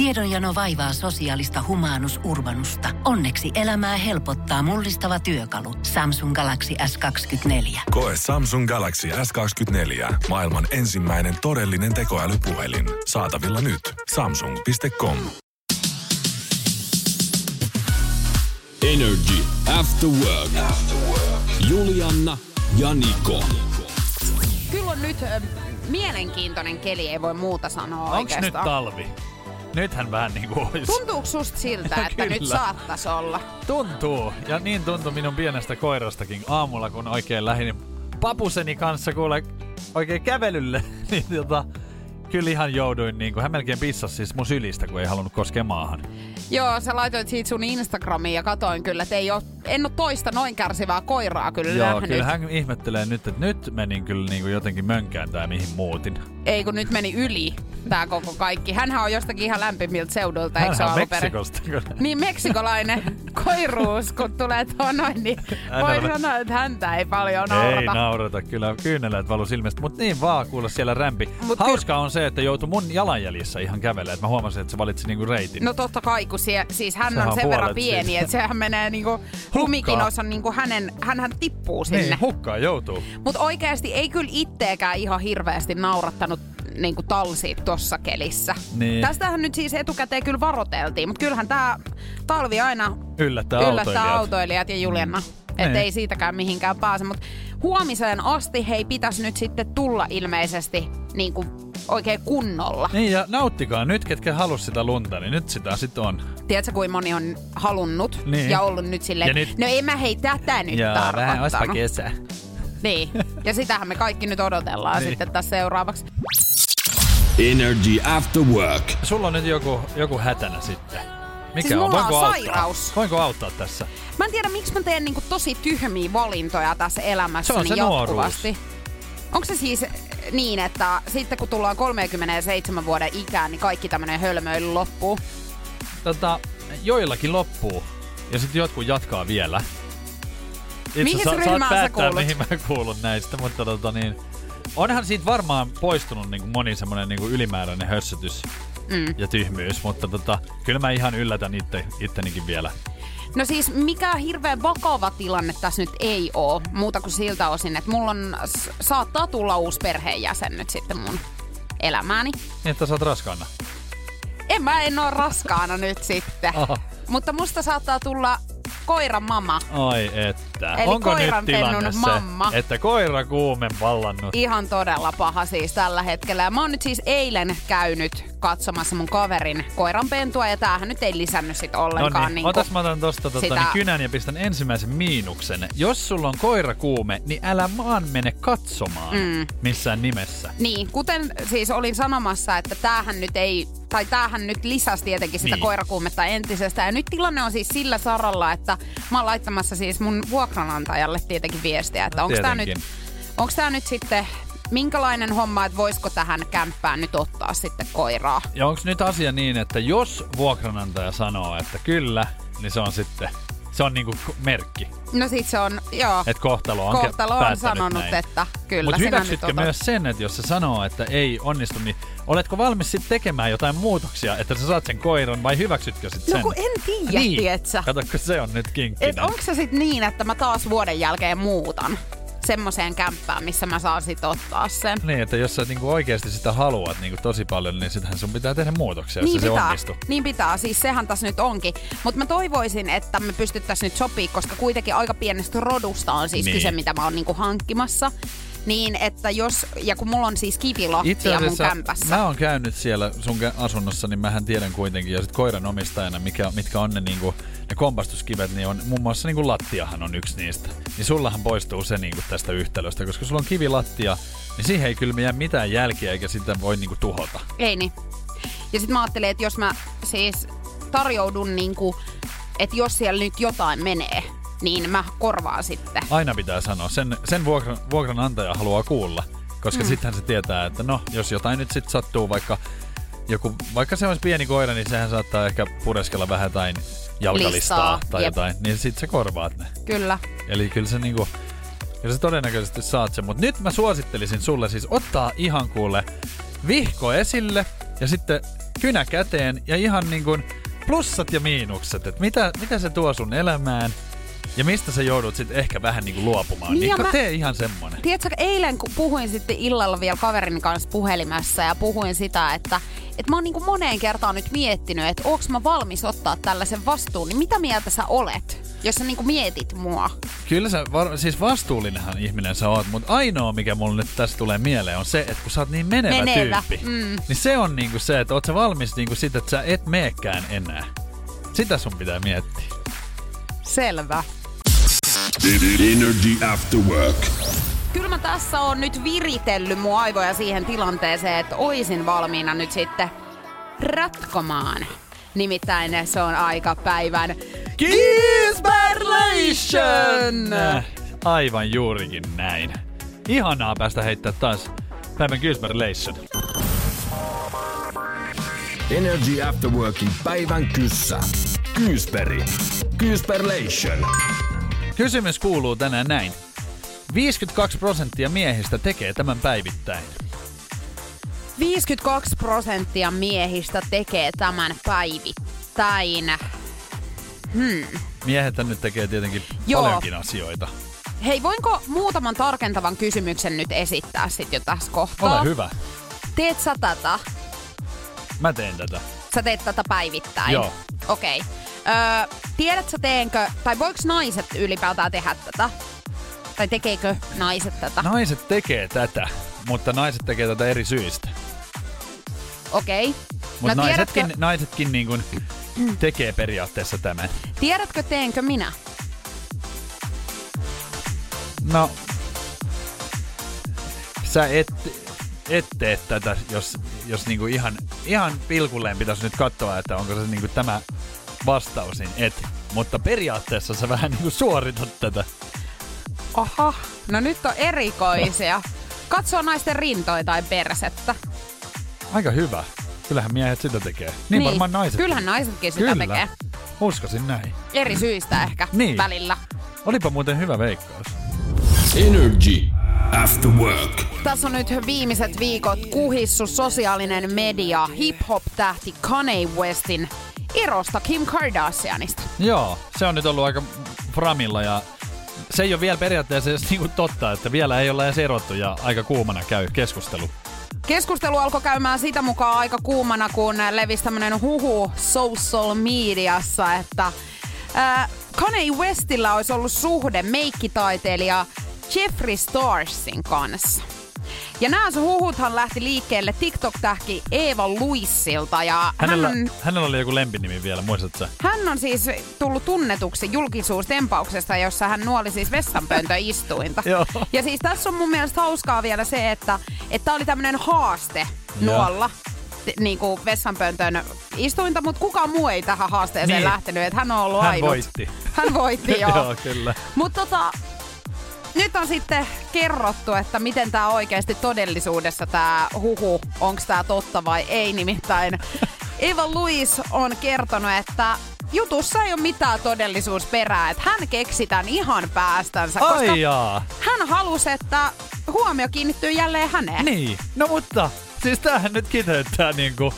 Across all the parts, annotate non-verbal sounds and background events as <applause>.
Tiedonjano vaivaa sosiaalista humanus urbanusta. Onneksi elämää helpottaa mullistava työkalu. Samsung Galaxy S24. Koe Samsung Galaxy S24. Maailman ensimmäinen todellinen tekoälypuhelin. Saatavilla nyt. Samsung.com. Energy After Work. Julianna ja Niko. Kyllä on nyt mielenkiintoinen keli, ei voi muuta sanoa Onks nyt talvi? Nythän vähän niinku ois. Tuntuuko susta siltä, <laughs> että nyt saattaisi olla? Tuntuu. Ja niin tuntui minun pienestä koirastakin aamulla, kun oikein lähdin papuseni kanssa kuule oikein kävelylle. <laughs> niin tota, kyllä ihan jouduin, niin kuin, hän melkein pissasi siis mun sylistä, kun ei halunnut koskea maahan. Joo, sä laitoit siitä sun Instagramiin ja katoin kyllä, että ei oo, en ole toista noin kärsivää koiraa kyllä Joo, nähnyt. kyllä hän ihmettelee nyt, että nyt menin kyllä niin kuin jotenkin mönkään tää, mihin muutin. Ei kun nyt meni yli tää koko kaikki. Hänhän on jostakin ihan lämpimiltä seudulta, eikö se? Meksikosta kyllä. Niin meksikolainen koiruus, kun tulee tuon noin, niin Hän voi sanoa, että häntä ei paljon Ei naurata. naurata, kyllä kyyneleet valu silmistä, mutta niin vaan kuule siellä rämpi. Mut Hauskaa on se, että joutui mun jalanjäljissä ihan kävelemään, että mä huomasin, että se valitsi niinku reitin. No totta kai, kun sie, siis hän Sehän on sen verran pieni, siitä. että sehän menee niinku, lumikinos on niinku hänen, hänhän tippuu sinne. niin, hukkaan joutuu. Mutta oikeasti ei kyllä itteekään ihan hirveästi naurattanut niin kuin talsiit tuossa kelissä. Niin. Tästähän nyt siis etukäteen kyllä varoteltiin, mutta kyllähän tämä talvi aina Yllättää, yllättää autoilijat. autoilijat ja Juliana. Että Niin. ei siitäkään mihinkään pääse. Mutta huomiseen asti hei pitäisi nyt sitten tulla ilmeisesti niin kuin oikein kunnolla. Niin ja nauttikaa nyt, ketkä halus sitä lunta, niin nyt sitä sit on. Tiedätkö, kuinka moni on halunnut Niin. ja ollut nyt silleen, Ja nyt- no ei mä hei tätä nyt ja vähän ospa kesä. Niin, ja sitähän me kaikki nyt odotellaan Niin. sitten tässä seuraavaksi. Energy After Work. Sulla on nyt joku, joku hätänä sitten. Mikä Siis on Voinko auttaa? sairaus. Voinko auttaa tässä? Mä en tiedä, miksi mä teen niinku tosi tyhmiä valintoja tässä elämässäni Se on se jatkuvasti. Onko se siis niin, että sitten kun tullaan 37 vuoden ikään, niin kaikki tämmönen hölmöily loppuu? Tota, joillakin loppuu. Ja sitten jotkut jatkaa vielä. Itse Mihin sa- saat sä päättää, kuulut? mihin mä kuulun näistä, mutta tota niin... Onhan siitä varmaan poistunut niin kuin moni semmoinen niin kuin ylimääräinen hössytys Mm. ja tyhmyys, mutta tota, kyllä mä ihan yllätän itse, ittenikin vielä. No siis mikä hirveän vakava tilanne tässä nyt ei oo, muuta kuin siltä osin, että mulla on, saattaa tulla uusi perheenjäsen nyt sitten mun elämääni. Niin, että sä oot raskaana. En mä en oo raskaana nyt sitten. Aha. Mutta musta saattaa tulla koiran mama. Ai että. Eli Onko nyt tilanne se, mamma. että koira kuumen vallannut? Ihan todella paha siis tällä hetkellä. Ja mä oon nyt siis eilen käynyt katsomassa mun kaverin koiranpentua ja tämähän nyt ei lisännyt sit No ollenkaan niin, niinku otas mä otan tosta tota, sitä- niin kynän ja pistän ensimmäisen miinuksen. Jos sulla on koirakuume, niin älä vaan mene katsomaan mm. missään nimessä. Niin, kuten siis olin sanomassa, että tämähän nyt ei, tai tämähän nyt lisäsi tietenkin sitä Niin. koirakuumetta entisestä. Ja nyt tilanne on siis sillä saralla, että mä oon laittamassa siis mun vuokranantajalle tietenkin viestiä, että onko tämä nyt, onks tää nyt sitten, minkälainen homma, että voisiko tähän kämppään nyt ottaa sitten koiraa. Ja onko nyt asia niin, että jos vuokranantaja sanoo, että kyllä, niin se on sitten, se on niinku merkki, No sit se on, joo, että kohtalo on kohtalo on sanonut, näin. että kyllä Mutta sinä nyt hyväksytkö myös sen, että jos se sanoo, että ei onnistu, niin oletko valmis sitten tekemään jotain muutoksia, että sä saat sen koiran vai hyväksytkö sitten No sen? kun en tiedä, niin. tietsä. Katsokko, se on nyt kinkkinen. Et onko se sitten niin, että mä taas vuoden jälkeen muutan semmoiseen kämppään, missä mä saan sit ottaa sen? Niin, että jos sä niinku oikeasti sitä haluat niinku tosi paljon, niin sitähän sun pitää tehdä muutoksia, jos Niin se pitää, onnistu. niin pitää, siis sehän tässä nyt onkin. Mutta mä toivoisin, että me pystyttäisiin nyt sopii, koska kuitenkin aika pienestä rodusta on siis Niin. kyse, mitä mä oon niinku hankkimassa. Niin, että jos, ja kun mulla on siis Itse kivilattia mun kämpässä. mä oon käynyt siellä sun asunnossa, niin mähän tiedän kuitenkin, ja sit koiran omistajana, mikä, mitkä on ne, niinku, ne kompastuskivet, niin on muun muassa niinku lattiahan on yksi niistä. Niin sullahan poistuu se niinku tästä yhtälöstä, koska sulla on kivilattia, niin siihen ei kyllä jää mitään jälkiä, eikä sitä voi niinku tuhota. Ei niin. Ja sitten mä ajattelin, että jos mä siis tarjoudun niinku, että jos siellä nyt jotain menee, niin mä korvaan sitten. Aina pitää sanoa. Sen, sen vuokran, vuokranantaja haluaa kuulla, koska mm. sittenhän se tietää, että no, jos jotain nyt sitten sattuu, vaikka joku, vaikka se olisi pieni koira, niin sehän saattaa ehkä pureskella vähän jotain jalkalistaa Listaa, tai jep. jotain, niin sit sä korvaat ne. Kyllä. Eli kyllä se niinku, kyllä sä todennäköisesti saat sen. Mutta nyt mä suosittelisin sulle siis ottaa ihan kuule vihko esille ja sitten kynä käteen ja ihan niin kuin plussat ja miinukset, että mitä, mitä se tuo sun elämään ja mistä sä joudut sitten ehkä vähän niin kuin luopumaan. Niin Niin, mä- tee ihan semmonen. Tiedätkö, eilen kun puhuin sitten illalla vielä kaverin kanssa puhelimessa ja puhuin sitä, että, että mä oon niin kuin moneen kertaan nyt miettinyt, että onko mä valmis ottaa tällaisen vastuun, niin mitä mieltä sä olet, jos sä niin kuin mietit mua? Kyllä sä, var, siis vastuullinenhan ihminen sä oot, mutta ainoa mikä mulle nyt tässä tulee mieleen on se, että kun sä oot niin menevä, Menevä, tyyppi, mm. niin se on niinku se, että oot sä valmis niinku sit, että sä et meekään enää. Sitä sun pitää miettiä. Selvä. Energy After Work. Kyllä mä tässä on nyt viritellyt mun aivoja siihen tilanteeseen, että oisin valmiina nyt sitten ratkomaan. Nimittäin se on aika päivän Kisperlation! Äh, aivan juurikin näin. Ihanaa päästä heittää taas päivän Gysberlation. Energy After Workin päivän kyssä. Kyysperi. Kyysperlation. Kysymys kuuluu tänään näin. 52 prosenttia miehistä tekee tämän päivittäin. 52 prosenttia miehistä tekee tämän päivittäin. Miehet nyt tekee tietenkin Joo. paljonkin asioita. Hei, voinko muutaman tarkentavan kysymyksen nyt esittää sit jo tässä kohtaa? Ole hyvä. Teet sä tätä? Mä teen tätä. Sä teet tätä päivittäin? Joo. Okei. Okay. Öö, tiedätkö teenkö, tai voiko naiset ylipäätään tehdä tätä? Tai tekeekö naiset tätä? Naiset tekee tätä, mutta naiset tekee tätä eri syistä. Okei. Okay. Mutta no, naisetkin, tiedätkö, naisetkin niin kuin tekee periaatteessa tämän. tiedätkö, teenkö minä? No, sä et, et tee tätä, jos, jos niinku ihan, ihan pilkulleen pitäisi nyt katsoa, että onko se niinku tämä vastaus, niin et. Mutta periaatteessa sä vähän niinku suoritat tätä. Oha, no nyt on erikoisia. Katsoo naisten rintoja tai persettä. Aika hyvä. Kyllähän miehet sitä tekee. Niin, varmaan naiset. Kyllähän naisetkin sitä Kyllä. tekee. Uskoisin näin. Eri syistä ehkä Niin. välillä. Olipa muuten hyvä veikkaus. Energy After Work. Tässä on nyt viimeiset viikot kuhissu sosiaalinen media hip-hop-tähti Kanye Westin erosta Kim Kardashianista. Joo, se on nyt ollut aika framilla ja se ei ole vielä periaatteessa edes niinku totta, että vielä ei olla edes erottu ja aika kuumana käy keskustelu. Keskustelu alkoi käymään sitä mukaan aika kuumana, kun levisi tämmönen huhu social mediassa, että ää, Kanye Westillä olisi ollut suhde meikkitaiteilija Jeffree Starsin kanssa. Ja nämä huhuthan lähti liikkeelle TikTok-tähki Eeva Luissilta ja Hänellä, hän hänellä oli joku lempinimi vielä, muistatko? Hän on siis tullut tunnetuksi julkisuustempauksesta, jossa hän nuoli siis vessanpöntöistuinta. <laughs> Ja siis tässä on mun mielestä hauskaa vielä se, että että oli tämmöinen haaste nuolla t- niinku vessanpöntön istuinta, mutta kukaan muu ei tähän haasteeseen Niin. lähtenyt, että hän on ollut Hän ainut. voitti. Hän voitti, <laughs> joo. Joo, kyllä. Mutta tota, nyt on sitten kerrottu, että miten tämä oikeasti todellisuudessa tämä huhu, onko tämä totta vai ei. Nimittäin <laughs> Eva Louis on kertonut, että jutussa ei ole mitään todellisuusperää, että hän keksi tämän ihan päästänsä, koska Ai jaa. hän halusi, että huomio kiinnittyy jälleen häneen. Niin, no mutta siis tämähän nyt kiteyttää niinku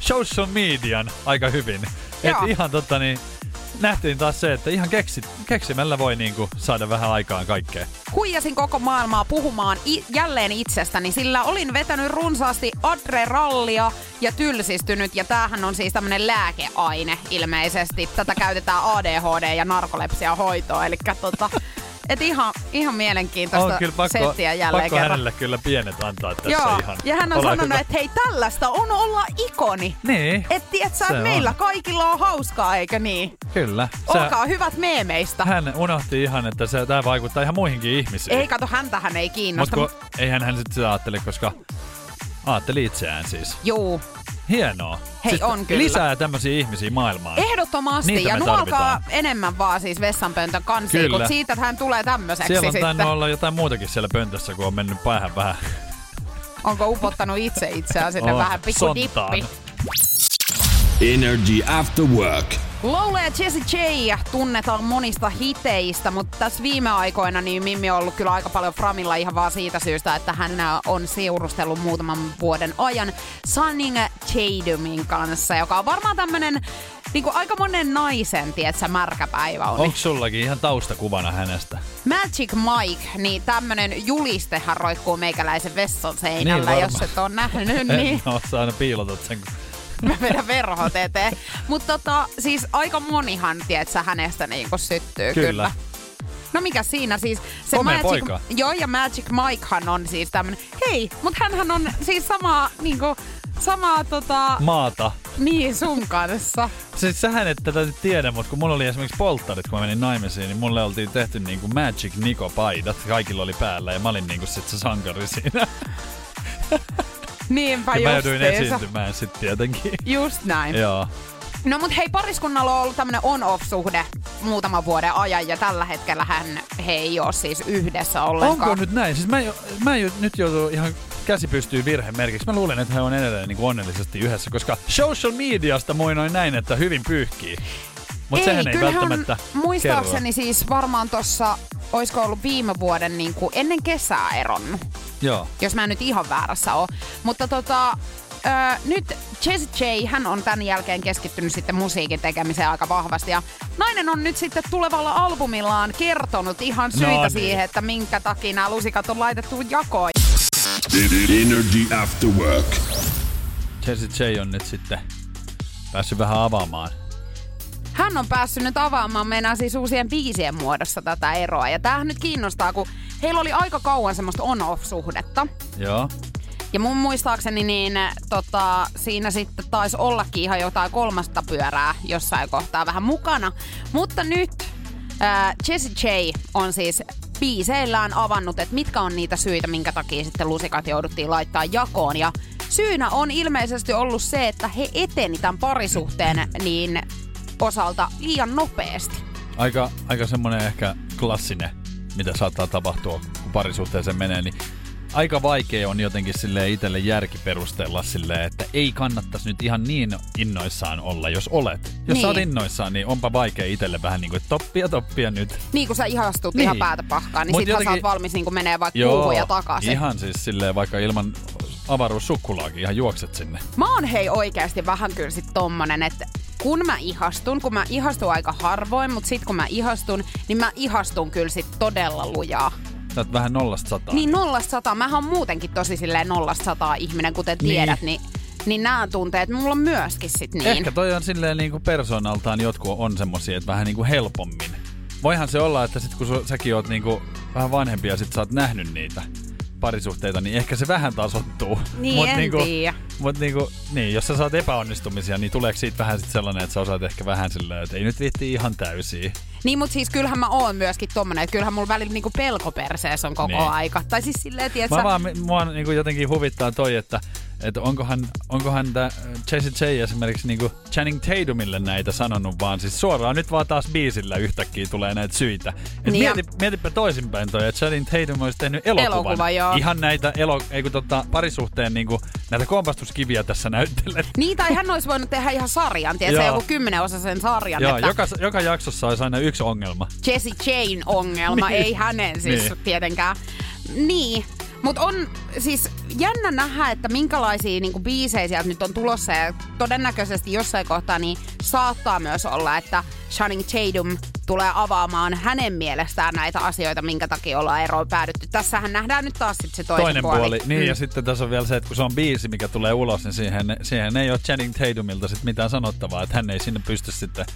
social median aika hyvin. Et Joo. ihan totta niin nähtiin taas se, että ihan keksit, keksimällä voi niinku saada vähän aikaan kaikkea. huijasin koko maailmaa puhumaan i- jälleen itsestäni, sillä olin vetänyt runsaasti adrenallia ja tylsistynyt. Ja tämähän on siis tämmönen lääkeaine ilmeisesti. Tätä käytetään ADHD ja narkolepsia hoitoon. Eli tota, <laughs> et ihan, ihan mielenkiintoista on kyllä pakko, settiä jälleen pakko kerran. hänelle kyllä pienet antaa tässä Joo, ihan. ja hän on sanonut, hyvä. että hei tällaista on olla ikoni. Niin, Et tiedät sä, että meillä on. kaikilla on hauskaa, eikö niin? kyllä. Olkaa hyvät meemeistä. hän unohti ihan, että se, tämä vaikuttaa ihan muihinkin ihmisiin. Ei kato, häntä hän ei Mutta kiinnosta. kun, eihän hän sitten sitä ajattele, koska ajatteli itseään siis. Juu, Hienoa. Hei, siis on kyllä. Lisää tämmöisiä ihmisiä maailmaan. Ehdottomasti. Niitä ja nuolkaa enemmän vaan siis vessanpöntön Kyllä. kun siitä, hän tulee tämmöiseksi Siellä on sitten. olla jotain muutakin siellä pöntössä, kun on mennyt päähän vähän Onko upottanut itse itseään sinne Oh, vähän pikku dippi. Energy After Work. Lola ja Jessie J tunnetaan monista hiteistä, mutta tässä viime aikoina niin Mimmi on ollut kyllä aika paljon Framilla ihan vaan siitä syystä, että hän on seurustellut muutaman vuoden ajan Sunning Tadumin kanssa, joka on varmaan tämmönen niin kuin aika monen naisen, tietsä, märkäpäivä on. Onko sullakin ihan taustakuvana hänestä? Magic Mike, niin tämmönen julistehan roikkuu meikäläisen vesson seinällä, Niin jos et ole nähnyt, <laughs> En niin oo, sä aina piilotat sen. <laughs> mä vedän verhot eteen. Mutta tota, siis aika monihan, tietsä, hänestä niinku syttyy kyllä. Kyllä. No mikä siinä siis? Se Komea Magic, poika. Joo, ja Magic Mikehan on siis tämmönen, hei, mut hänhän on siis samaa, niinku, samaa tota, Maata. niin sun kanssa. Siis sähän et tätä nyt tiedä, mutta kun mulla oli esimerkiksi polttarit, kun mä menin naimisiin, niin mulle oltiin tehty niinku Magic Nico-paidat. Kaikilla oli päällä ja mä olin niinku sit se sankari siinä. <laughs> Niinpä ja mä jouduin esiintymään sit tietenkin. Just näin. Joo. No mut hei, pariskunnalla on ollut tämmönen on-off-suhde muutaman vuoden ajan ja tällä hetkellä hän he ei ole siis yhdessä ollenkaan. Onko nyt näin? Siis mä, mä jo, nyt joutuu ihan käsi pystyy virhemerkiksi. Mä luulen, että he on edelleen niin onnellisesti yhdessä, koska social mediasta muinoin näin, että hyvin pyyhkii. Mutta sehän ei kyllähän välttämättä Muistaakseni siis varmaan tossa, oisko ollut viime vuoden niin kuin ennen kesää eronnut, kerro. Joo. jos mä nyt ihan väärässä oon. Mutta tota, Öö, nyt Jessie J, hän on tämän jälkeen keskittynyt sitten musiikin tekemiseen aika vahvasti. Ja nainen on nyt sitten tulevalla albumillaan kertonut ihan syitä No niin. siihen, että minkä takia nämä lusikat on laitettu jakoon. Energy After Work. Jessie J on nyt sitten päässyt vähän avaamaan. Hän on päässyt nyt avaamaan meidän siis uusien biisien muodossa tätä eroa. Ja tämähän nyt kiinnostaa, kun heillä oli aika kauan semmoista on-off-suhdetta. Joo. Ja mun muistaakseni niin tota, siinä sitten taisi ollakin ihan jotain kolmasta pyörää jossain kohtaa vähän mukana. Mutta nyt äh, Jessie J on siis biiseillään avannut, että mitkä on niitä syitä, minkä takia sitten lusikat jouduttiin laittaa jakoon. Ja syynä on ilmeisesti ollut se, että he eteni tämän parisuhteen niin osalta liian nopeasti. Aika, aika semmonen ehkä klassinen, mitä saattaa tapahtua, kun parisuhteeseen menee, niin aika vaikea on jotenkin sille itselle järki perustella silleen, että ei kannattaisi nyt ihan niin innoissaan olla, jos olet. Jos Niin. sä oot innoissaan, niin onpa vaikea itselle vähän niin kuin, toppia, toppia nyt. Niin kun sä ihastut Niin. ihan päätä pahkaan, niin Mut sittenhän sä jotenkin- oot valmis niin menee vaikka puuhun ja takaisin. ihan siis silleen vaikka ilman avaruussukkulaakin ihan juokset sinne. Mä oon hei oikeasti vähän kyllä sit tommonen, että kun mä ihastun, kun mä ihastun aika harvoin, mutta sit kun mä ihastun, niin mä ihastun kyllä sit todella lujaa. Sä oot vähän nollasta sataan. Niin nollasta sataa, mähän on muutenkin tosi silleen nollasta sataa ihminen, kuten Niin. tiedät, niin, niin nämä tunteet mulla on myöskin sit niin. Ehkä toi on silleen niinku persoonaltaan jotkut on semmosia, että vähän niinku helpommin. Voihan se olla, että sit kun su, säkin oot niinku vähän vanhempi ja sit sä oot nähnyt niitä parisuhteita, niin ehkä se vähän tasoittuu. Niin, en niinku, tiedä. mut niinku, niin, jos sä saat epäonnistumisia, niin tuleeko siitä vähän sit sellainen, että sä osaat ehkä vähän silleen, että ei nyt viitti ihan täysiä. Niin, mutta siis kyllähän mä oon myöskin tommonen, että kyllähän mulla välillä niinku pelkoperseessä on koko Niin. aika. Tai siis silleen, tiedät Mä sä, vaan, mua niinku jotenkin huvittaa toi, että, että onkohan, onkohan tää Jessie J esimerkiksi niinku Channing Tatumille näitä sanonut, vaan siis suoraan nyt vaan taas biisillä yhtäkkiä tulee näitä syitä. Et Niin mieti, mietipä toisinpäin toi, että Channing Tatum olisi tehnyt elokuvan. Elokuva, joo. Ihan näitä elo, ei kun tota, parisuhteen niinku, näitä kompastuskiviä tässä näyttelee. Niin, tai hän olisi voinut tehdä ihan sarjan, tiedätkö, Joo. joku kymmenen sen sarjan, Joo, että joka, joka jaksossa olisi aina yksi ongelma. Jessie Jane ongelma, Niin. ei hänen siis Niin. tietenkään. Niin, mutta on siis jännä nähdä, että minkälaisia niinku, biisejä sieltä nyt on tulossa ja todennäköisesti jossain kohtaa niin saattaa myös olla, että Channing Tatum tulee avaamaan hänen mielestään näitä asioita, minkä takia ollaan eroon päädytty. Tässähän nähdään nyt taas sit se toinen, Toinen puoli. Niin, Mm. ja sitten tässä on vielä se, että kun se on biisi, mikä tulee ulos, niin siihen, siihen ei ole Channing Tatumilta sit mitään sanottavaa, että hän ei sinne pysty sitten...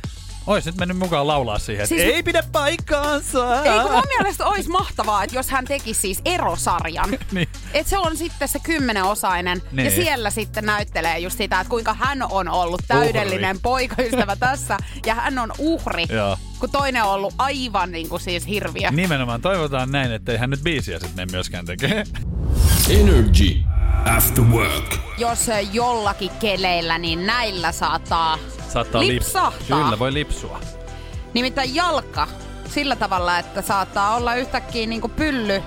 Ois nyt mennyt mukaan laulaa siihen, että Siis- ei pidä paikkaansa. Ei kun mun mielestä olisi mahtavaa, että jos hän tekisi siis erosarjan. <laughs> Niin. Että se on sitten se kymmenenosainen. Niin. Ja siellä sitten näyttelee just sitä, että kuinka hän on ollut täydellinen Uhri. poikaystävä tässä. Ja hän on uhri. Joo. Kun toinen on ollut aivan niin kuin siis hirviö. Nimenomaan toivotaan näin, ettei hän nyt biisiä sitten mene myöskään tekee. Energy After Work. Jos jollakin keleillä, niin näillä saattaa Saattaa lips- lipsahtaa. Kyllä, voi lipsua. Nimittäin jalka sillä tavalla, että saattaa olla yhtäkkiä niin kuin pylly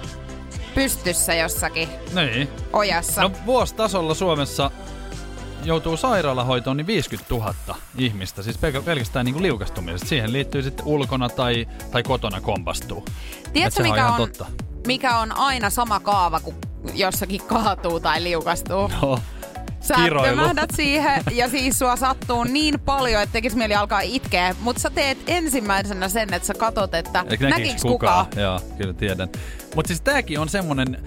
pystyssä jossakin Niin. ojassa. No vuositasolla Suomessa joutuu sairaalahoitoon, niin 50 000 ihmistä, siis pel- pelkästään niin liukastumisesta. Siihen liittyy sitten ulkona tai, tai kotona kompastuu. Tiedätkö, mikä ihan on, totta. mikä on aina sama kaava, kun jossakin kaatuu tai liukastuu? No, Sä Kiroilu. tömähdät siihen ja siis sua sattuu niin paljon, että tekis mieli alkaa itkeä, mutta sä teet ensimmäisenä sen, että sä katot, että Eikä näkiks kukaan. Joo, kyllä tiedän. Mutta siis tääkin on semmonen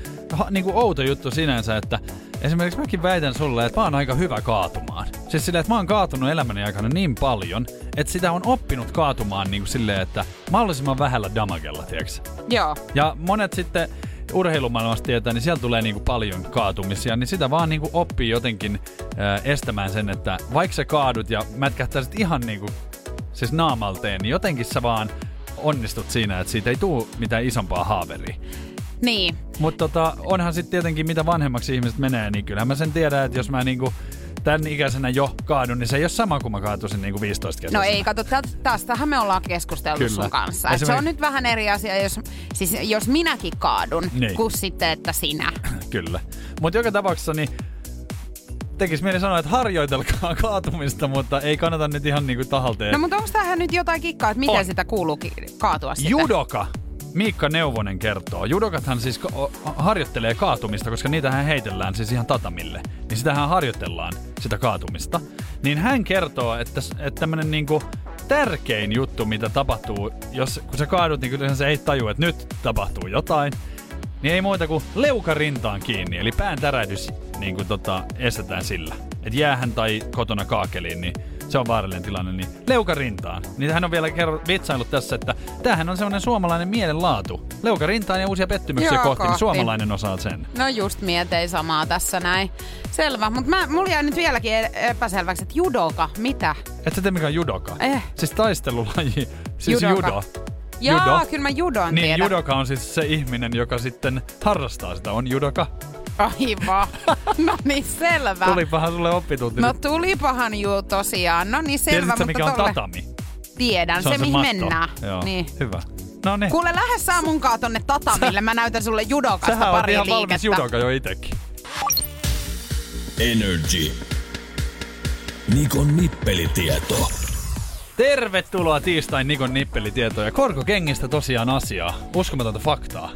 niinku outo juttu sinänsä, että esimerkiksi mäkin väitän sulle, että mä oon aika hyvä kaatumaan. Siis silleen, että mä oon kaatunut elämäni aikana niin paljon, että sitä on oppinut kaatumaan niinku silleen, että mahdollisimman vähällä damagella, tiedätkö? Joo. Ja monet sitten urheilumaailmasta tietää, niin siellä tulee niinku paljon kaatumisia, niin sitä vaan niinku oppii jotenkin ää, estämään sen, että vaikka sä kaadut ja mätkähtäisit ihan niinku siis naamalteen, niin jotenkin sä vaan onnistut siinä, että siitä ei tule mitään isompaa haaveria. Niin. Mutta tota, onhan sitten tietenkin, mitä vanhemmaksi ihmiset menee, niin kyllähän mä sen tiedän, että jos mä niinku tämän ikäisenä jo kaadun, niin se ei ole sama kuin mä kaatuisin niinku 15 No kesäisenä. ei, kato, tä- tästähän me ollaan keskusteltu Kyllä. sun kanssa. Et se Esimerkiksi- on nyt vähän eri asia, jos, siis jos minäkin kaadun, Niin. kuin sitten, että sinä. <laughs> Kyllä. Mutta joka tapauksessa niin tekis mieli sanoa, että harjoitelkaa <laughs> kaatumista, mutta ei kannata nyt ihan niinku tahalteen. No mutta onko tähän nyt jotain kikkaa, että miten On. sitä kuuluu kaatua sitten? Judoka. Miikka Neuvonen kertoo. Judokathan siis harjoittelee kaatumista, koska niitähän heitellään siis ihan tatamille. Niin sitähän harjoitellaan, sitä kaatumista. Niin hän kertoo, että, että tämmönen niinku tärkein juttu, mitä tapahtuu, jos kun sä kaadut, niin kyllä se ei taju, että nyt tapahtuu jotain. Niin ei muuta kuin leuka rintaan kiinni, eli pään tärähdys niin tota, estetään sillä. Et jäähän tai kotona kaakeliin, niin se on vaarallinen tilanne, niin leuka rintaan. Niin hän on vielä kerran vitsailut tässä, että tämähän on semmoinen suomalainen mielenlaatu. Leuka rintaan ja uusia pettymyksiä Joo, kohti, niin kohti. suomalainen osaa sen. No just mietei samaa tässä näin. Selvä, mutta mulla jää nyt vieläkin e- epäselväksi, että judoka, mitä? Et sä tiedä mikä on judoka? Eh. Siis taistelulaji. Siis Judoka. judo. Jaa, Judo. kyllä mä judon Niin, tiedän. judoka on siis se ihminen, joka sitten harrastaa sitä. On judoka. Aivan. <laughs> No niin, selvä. Tulipahan sulle oppitunti. No tulipahan juu tosiaan. No niin, selvä, Tiedätkö, mutta mikä on tolle... tatami? Tiedän, se, on mihin matto. mennään. Joo, Niin. hyvä. No niin. Kuule, lähde sä munkaan tonne tatamille. Mä näytän sulle judokasta Sähän on pari ihan valmis liikettä. judoka jo itekin. Energy. Nikon nippelitieto. Tervetuloa tiistain Nikon nippelitietoja. Korkokengistä tosiaan asiaa. Uskomatonta faktaa.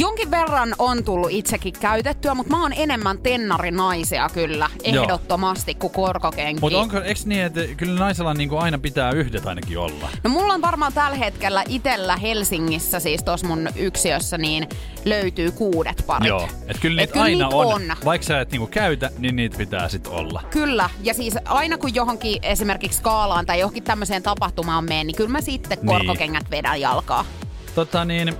Jonkin verran on tullut itsekin käytettyä, mutta mä oon enemmän tennarinaisia kyllä, ehdottomasti kuin korkokenkiä. Mutta onko, eikö niin, että kyllä naisella niinku aina pitää yhdet ainakin olla? No mulla on varmaan tällä hetkellä itellä Helsingissä, siis tuossa mun yksiössä, niin löytyy kuudet parit. Joo. Et kyllä Et niitä kyllä aina niitä on. on. Vaikka sä et niinku käytä, niin niitä pitää sit olla. Kyllä, ja siis aina kun johonkin esimerkiksi skaalaan tai johonkin tämmöiseen tapahtumaan menen, niin kyllä mä sitten Niin. korkokengät vedän jalkaa. Tota niin,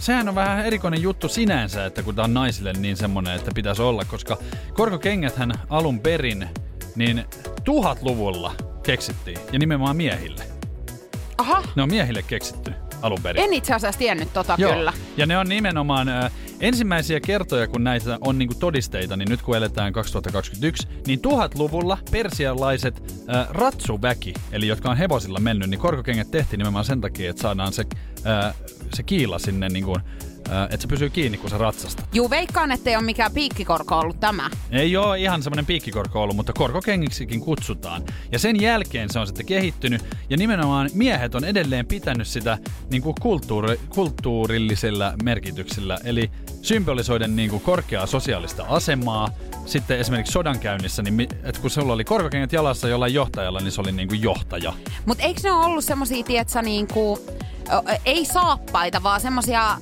sehän on vähän erikoinen juttu sinänsä, että kun tää on naisille niin semmonen, että pitäisi olla, koska korkokengäthän alun perin niin tuhatluvulla keksittiin, ja nimenomaan miehille. Aha, Ne on miehille keksitty alun perin. en itse asiassa tiennyt tota Joo. kyllä. Ja ne on nimenomaan ö, ensimmäisiä kertoja, kun näitä on niinku todisteita, niin nyt kun eletään 2021, niin tuhatluvulla persialaiset ö, ratsuväki, eli jotka on hevosilla mennyt, niin korkokengät tehtiin nimenomaan sen takia, että saadaan se, ö, se kiila sinne, niinku, ö, että se pysyy kiinni, kun sä ratsastat. Juu, veikkaan, ettei ole mikään piikkikorko ollut tämä. Ei ole ihan semmoinen piikkikorko ollut, mutta korkokengiksikin kutsutaan. Ja sen jälkeen se on sitten kehittynyt, ja nimenomaan miehet on edelleen pitänyt sitä niin kuin kulttuuri, kulttuurillisella merkityksellä, eli symbolisoiden niin kuin korkeaa sosiaalista asemaa. Sitten esimerkiksi sodankäynnissä, niin että kun sulla oli korkokengät jalassa jollain johtajalla, niin se oli niin kuin johtaja. Mutta eikö ne ole ollut semmosia, tietsä, niinku, ö, ei saappaita, vaan semmosia,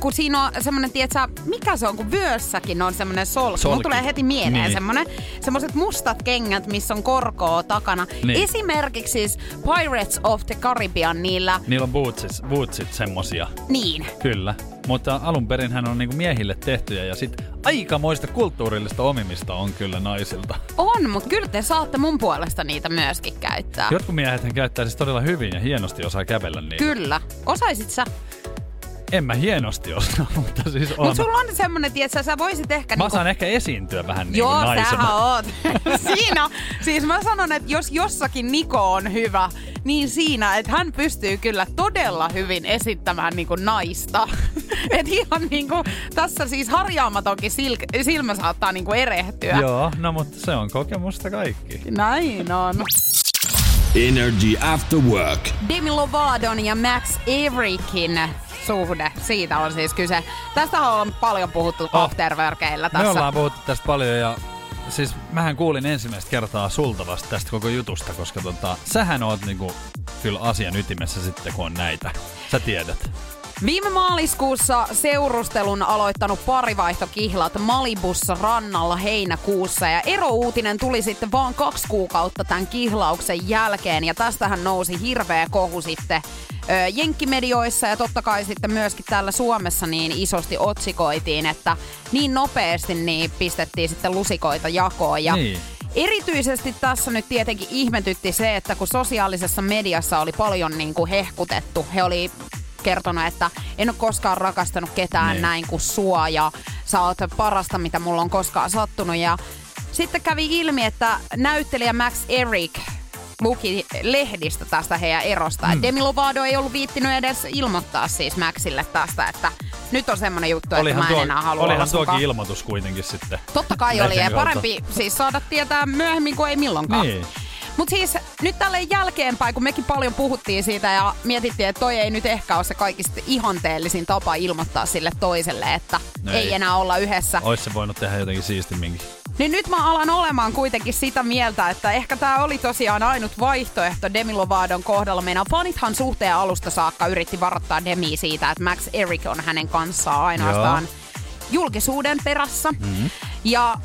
kun siinä on semmonen, tietsä, mikä se on, kun vyössäkin on semmonen solki. Solki. Mulla tulee heti mieleen Niin. semmonen, semmoset mustat kengät, missä on korkoa takana. Niin. Esimerkiksi siis Pirates of the Caribbean niillä, Niillä on bootsit, bootsit semmosia. niin. Kyllä. Mutta alun perin hän on niinku miehille tehtyjä ja sit aikamoista kulttuurillista omimista on kyllä naisilta. On, mutta kyllä te saatte mun puolesta niitä myöskin käyttää. Jotkut miehet käyttää siis todella hyvin ja hienosti osaa kävellä niin. Kyllä. Osaisit sä? En mä hienosti osaa, <laughs> mutta siis on. Mutta sulla on semmonen, tietsä, sä voisit ehkä... Mä niinku- osaan ehkä esiintyä vähän niin Joo, naisena. sähän oot. <laughs> Siinä, siis mä sanon, että jos jossakin Niko on hyvä, niin siinä, että hän pystyy kyllä todella hyvin esittämään niin kuin naista. <laughs> Et ihan niin kuin, tässä siis harjaamatonkin sil- silmä saattaa niin kuin erehtyä. Joo, no mutta se on kokemusta kaikki. Näin on. Energy After Work. Demi Lovadon ja Max Everickin suhde. Siitä on siis kyse. Tästä on paljon puhuttu oh. afterworkeilla tässä. Me ollaan puhuttu tästä paljon ja siis mähän kuulin ensimmäistä kertaa sulta vasta tästä koko jutusta, koska tota, sähän oot niinku kyllä asian ytimessä sitten, kun on näitä. Sä tiedät. Viime maaliskuussa seurustelun aloittanut parivaihtokihlat Malibussa rannalla heinäkuussa. Ja erouutinen tuli sitten vaan kaksi kuukautta tämän kihlauksen jälkeen. Ja tästähän nousi hirveä kohu sitten ö, jenkkimedioissa ja totta kai sitten myöskin täällä Suomessa niin isosti otsikoitiin, että niin nopeasti niin pistettiin sitten lusikoita jakoon. Ja Niin. Erityisesti tässä nyt tietenkin ihmetytti se, että kun sosiaalisessa mediassa oli paljon niin kuin hehkutettu, he oli kertonut, että en ole koskaan rakastanut ketään Niin. näin kuin sua ja sä oot parasta, mitä mulla on koskaan sattunut. Ja sitten kävi ilmi, että näyttelijä Max Eric luki lehdistä tästä heidän erosta. Mm. Demi Lovato ei ollut viittinyt edes ilmoittaa siis Maxille tästä, että nyt on semmoinen juttu, että mä en enää halua olihan tuokin sunkaan. ilmoitus kuitenkin sitten. Totta kai oli, ja parempi siis saada tietää myöhemmin kuin ei milloinkaan. Niin. Mutta siis nyt tälle jälkeenpäin, kun mekin paljon puhuttiin siitä ja mietittiin, että toi ei nyt ehkä ole se kaikista ihanteellisin tapa ilmoittaa sille toiselle, että No ei. ei. enää olla yhdessä. Ois se voinut tehdä jotenkin siistimminkin. Niin nyt mä alan olemaan kuitenkin sitä mieltä, että ehkä tämä oli tosiaan ainut vaihtoehto Demi Lovadon kohdalla. Meidän fanithan suhteen alusta saakka yritti varoittaa Demi siitä, että Max Eric on hänen kanssaan ainoastaan julkisuuden perässä. Mm-hmm. Ja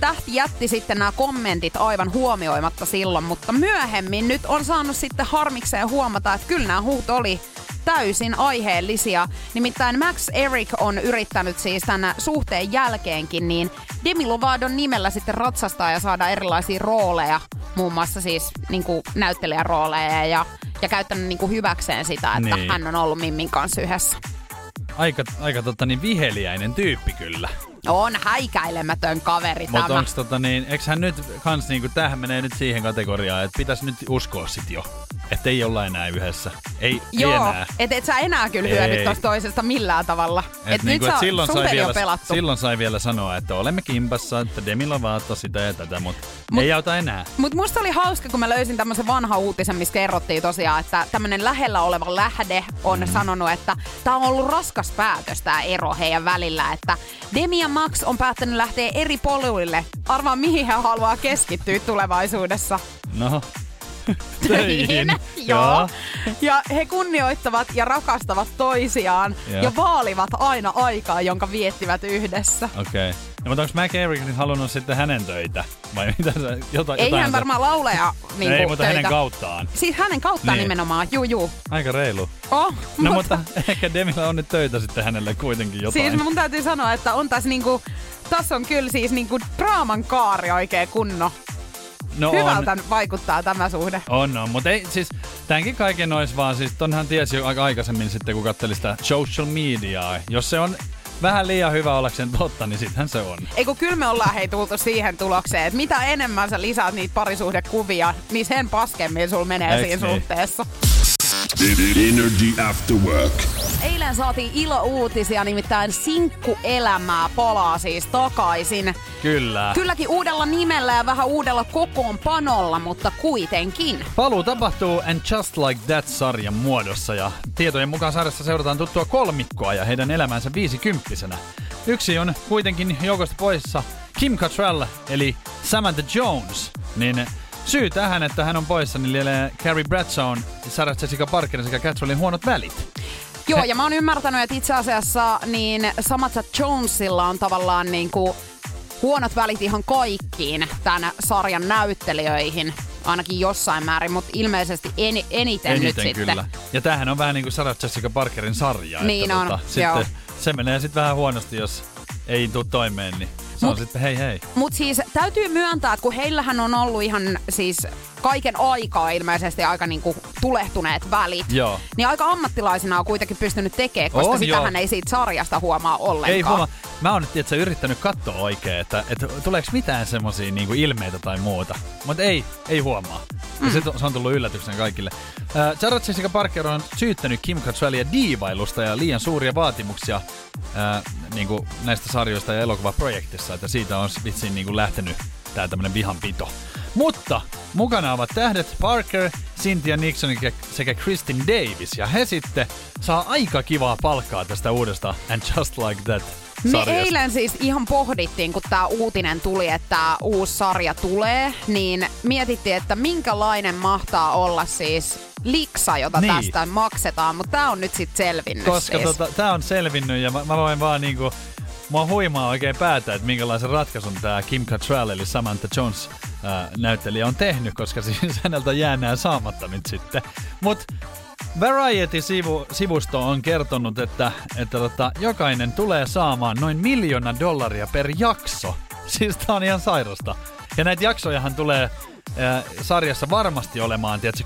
Tähti jätti sitten nämä kommentit aivan huomioimatta silloin, mutta myöhemmin nyt on saanut sitten harmikseen huomata, että kyllä nämä huut oli täysin aiheellisia. Nimittäin Max Eric on yrittänyt siis tämän suhteen jälkeenkin, niin Demi Lovadon nimellä sitten ratsastaa ja saada erilaisia rooleja, muun muassa siis niin kuin näyttelijärooleja ja, ja käyttänyt niin kuin hyväkseen sitä, että Niin. hän on ollut Mimmin kanssa yhdessä. Aika, aika totta niin viheliäinen tyyppi kyllä. On häikäilemätön kaveri Mutta tämä. onks tota niin, eiks hän nyt kans niinku, tämähän menee nyt siihen kategoriaan, että pitäisi nyt uskoa sit jo. Että ei olla enää yhdessä. Ei, ei Joo, enää. et et sä enää kyllä hyödy Ei. tosta toisesta millään tavalla. Et, Et nyt niinku, sä, et silloin, sai vielä, pelattu. silloin sai vielä sanoa, että olemme kimpassa, että Demi Lovato sitä ja tätä, mutta Mut- ei auta enää. Mutta musta oli hauska, kun mä löysin tämmöisen vanha uutisen, missä kerrottiin tosiaan, että tämmöinen lähellä oleva lähde on mm. sanonut, että tämä on ollut raskas päätös tämä ero heidän välillä, että Demi ja Max on päättänyt lähteä eri poluille. Arvaa mihin he haluaa keskittyä tulevaisuudessa. No, <laughs> töihin. Joo. Ja he kunnioittavat ja rakastavat toisiaan Joo. ja vaalivat aina aikaa, jonka viettivät yhdessä. Okei. Okay. No, mutta onko Mac Eric nyt halunnut sitten hänen töitä? Vai mitä sä, jota, Ei hän varmaan lauleja <laughs> niin Ei, mutta töitä. hänen kauttaan. Siis hänen kauttaan Niin. nimenomaan, juu juu. Aika reilu. Oh, No mutta ehkä Demillä on nyt töitä sitten hänelle kuitenkin jotain. Siis mun täytyy sanoa, että on tässä niinku, tässä on kyllä siis niinku draaman kaari oikein kunno. No Hyvältä on, vaikuttaa tämä suhde. on, on, mutta ei siis tämänkin kaiken olisi vaan siis tonhan tiesi jo aika aikaisemmin sitten kun katseli sitä social mediaa. Jos se on vähän liian hyvä ollakseen totta, niin sittenhän se on. Ei kun kyllä me ollaan hei tultu siihen tulokseen, että mitä enemmän sä lisäät niitä parisuhdekuvia, niin sen paskemmin sul menee Eiks siinä niin? suhteessa. Energy After Work. Eilen saatiin ilo-uutisia, nimittäin sinkkuelämää palaa siis takaisin. Kyllä. Kylläkin uudella nimellä ja vähän uudella kokoonpanolla, mutta kuitenkin. Paluu tapahtuu And Just Like That-sarjan muodossa ja tietojen mukaan sarjassa seurataan tuttua kolmikkoa ja heidän elämänsä viisikymppisenä. Yksi on kuitenkin joukosta poissa Kim Cattrall eli Samantha Jones. Niin syy tähän, että hän on poissa, niin lielee Carrie Bradshawn, Sarah Jessica Parkerin sekä Cattrallin huonot välit. Joo, ja mä oon ymmärtänyt, että itse asiassa niin Samantha Jonesilla on tavallaan niin kuin huonot välit ihan kaikkiin tämän sarjan näyttelijöihin, ainakin jossain määrin, mutta ilmeisesti en, eniten, nyt Eniten sitten. kyllä. Ja tämähän on vähän niin kuin Sarah Jessica Parkerin sarja. Niin että on, tota, joo. sitten se menee sitten vähän huonosti, jos ei tule toimeen, niin se on Mut- sitten hei hei. Mutta siis täytyy myöntää, että kun heillähän on ollut ihan siis kaiken aikaa ilmeisesti aika niinku tulehtuneet välit. Joo. Niin aika ammattilaisena on kuitenkin pystynyt tekemään, koska On, sitähän joo. ei siitä sarjasta huomaa ollenkaan. Ei huomaa. Mä oon nyt tiedätkö, yrittänyt katsoa oikein, että, että tuleeko mitään semmosia niinku ilmeitä tai muuta. Mutta ei, ei huomaa. Ja Mm. se, se on tullut yllätyksenä kaikille. Äh, Sarah Jessica Parker on syyttänyt Kim Cattrallia diivailusta ja liian suuria vaatimuksia äh, niinku näistä sarjoista ja elokuvaprojektissa, että siitä on vissiin niinku lähtenyt tää tämmönen vihanpito. Mutta mukana ovat tähdet Parker, Cynthia Nixon sekä Kristin Davis. Ja he sitten saa aika kivaa palkkaa tästä uudesta And Just Like That Me sarjasta. eilen siis ihan pohdittiin, kun tämä uutinen tuli, että tämä uusi sarja tulee, niin mietittiin, että minkälainen mahtaa olla siis liksa, jota Niin. tästä maksetaan, mutta tämä on nyt sitten selvinnyt Koska siis. tota, tää on selvinnyt ja mä, mä voin vaan niinku... Mua huimaa oikein päätä, että minkälaisen ratkaisun tämä Kim Cattrall eli Samantha Jones ää, näyttelijä on tehnyt, koska <laughs> siis häneltä jää nää saamatta nyt sitten. Mut Variety-sivusto on kertonut, että, että tota, jokainen tulee saamaan noin miljoona dollaria per jakso. <laughs> Siis tää on ihan sairasta. Ja näitä jaksojahan tulee ää, sarjassa varmasti olemaan, tiedätkö,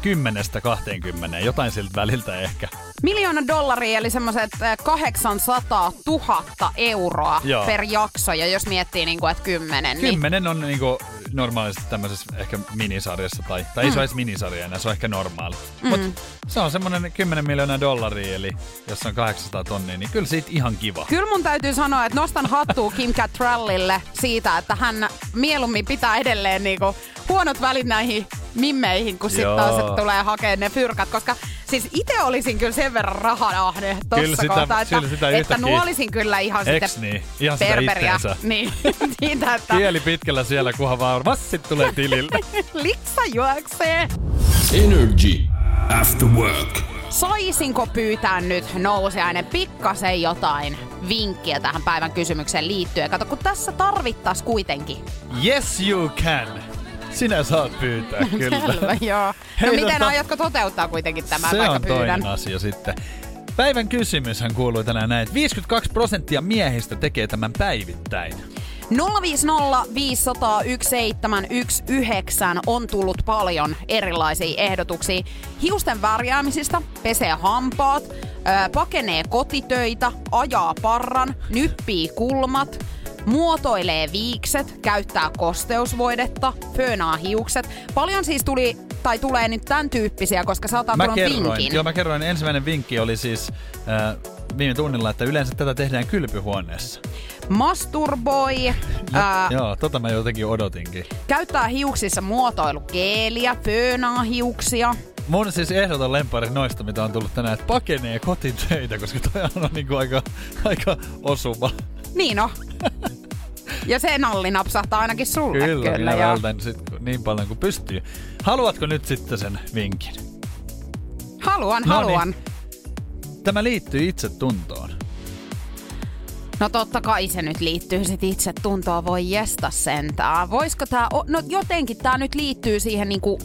10-20, jotain siltä väliltä ehkä. Miljoona dollaria, eli semmoiset 800 000 euroa Joo. per jakso, ja jos miettii, niin kuin, että kymmenen, niin Kymmenen on niinku normaalisti tämmöisessä ehkä minisarjassa, tai, tai ei Mm. se ole edes minisarja enää, se on ehkä normaali. Mm. Mutta se on semmoinen 10 miljoonaa dollaria, eli jos on 800 tonnia, niin kyllä siitä ihan kiva. Kyllä mun täytyy sanoa, että nostan hattua Kim Cattrallille siitä, että hän mieluummin pitää edelleen niinku huonot välit näihin mimmeihin, kun sitten taas että tulee hakemaan ne fyrkat, koska siis itse olisin kyllä sen verran rahanahne Kyllä tossa sitä- kohtaa, että, kyllä sitä että nuolisin kyllä ihan Eks sitten niin? Ihan sitä Berberiä. itteensä. <laughs> Niin, <laughs> siitä, että Kieli pitkällä siellä, kunhan vaan vassit tulee tilille. <laughs> liksa juoksee. Energy After Work. Saisinko pyytää nyt nousiainen pikkasen jotain vinkkiä tähän päivän kysymykseen liittyen? Kato, kun tässä tarvittas kuitenkin. Yes you can! Sinä saat pyytää, <laughs> kyllä. Selvä, joo. No Hei, miten tota- aiotko toteuttaa kuitenkin tämän, Se vaikka on pyydän? toinen asia sitten. Päivän kysymyshän kuuluu tänään näin, että 52 prosenttia miehistä tekee tämän päivittäin. 050 500 1719 on tullut paljon erilaisia ehdotuksia. Hiusten värjäämisistä, pesee hampaat, pakenee kotitöitä, ajaa parran, nyppii kulmat, muotoilee viikset, käyttää kosteusvoidetta, föönaa hiukset. Paljon siis tuli tai tulee nyt tämän tyyppisiä, koska sä oot Mä kerroin, vinkin. joo, mä kerroin, ensimmäinen vinkki oli siis äh, viime tunnilla, että yleensä tätä tehdään kylpyhuoneessa. Masturboi, <laughs> Ja, ää, joo, tota mä jotenkin odotinkin. käyttää hiuksissa muotoilukeeliä, föönaa hiuksia. Mun siis ehdoton lempari noista, mitä on tullut tänään, että pakenee kotitöitä, koska toi on niinku aika, aika osuva. Niin on. Ja se nalli napsahtaa ainakin sulle. Kyllä, kyllä minä joo. vältän sit niin paljon kuin pystyy. Haluatko nyt sitten sen vinkin? Haluan, No haluan. niin. Tämä liittyy itsetuntoon. No totta kai se nyt liittyy sit itse tuntoa, voi jesta sentään. Voisiko tää, o- no jotenkin tää nyt liittyy siihen niinku,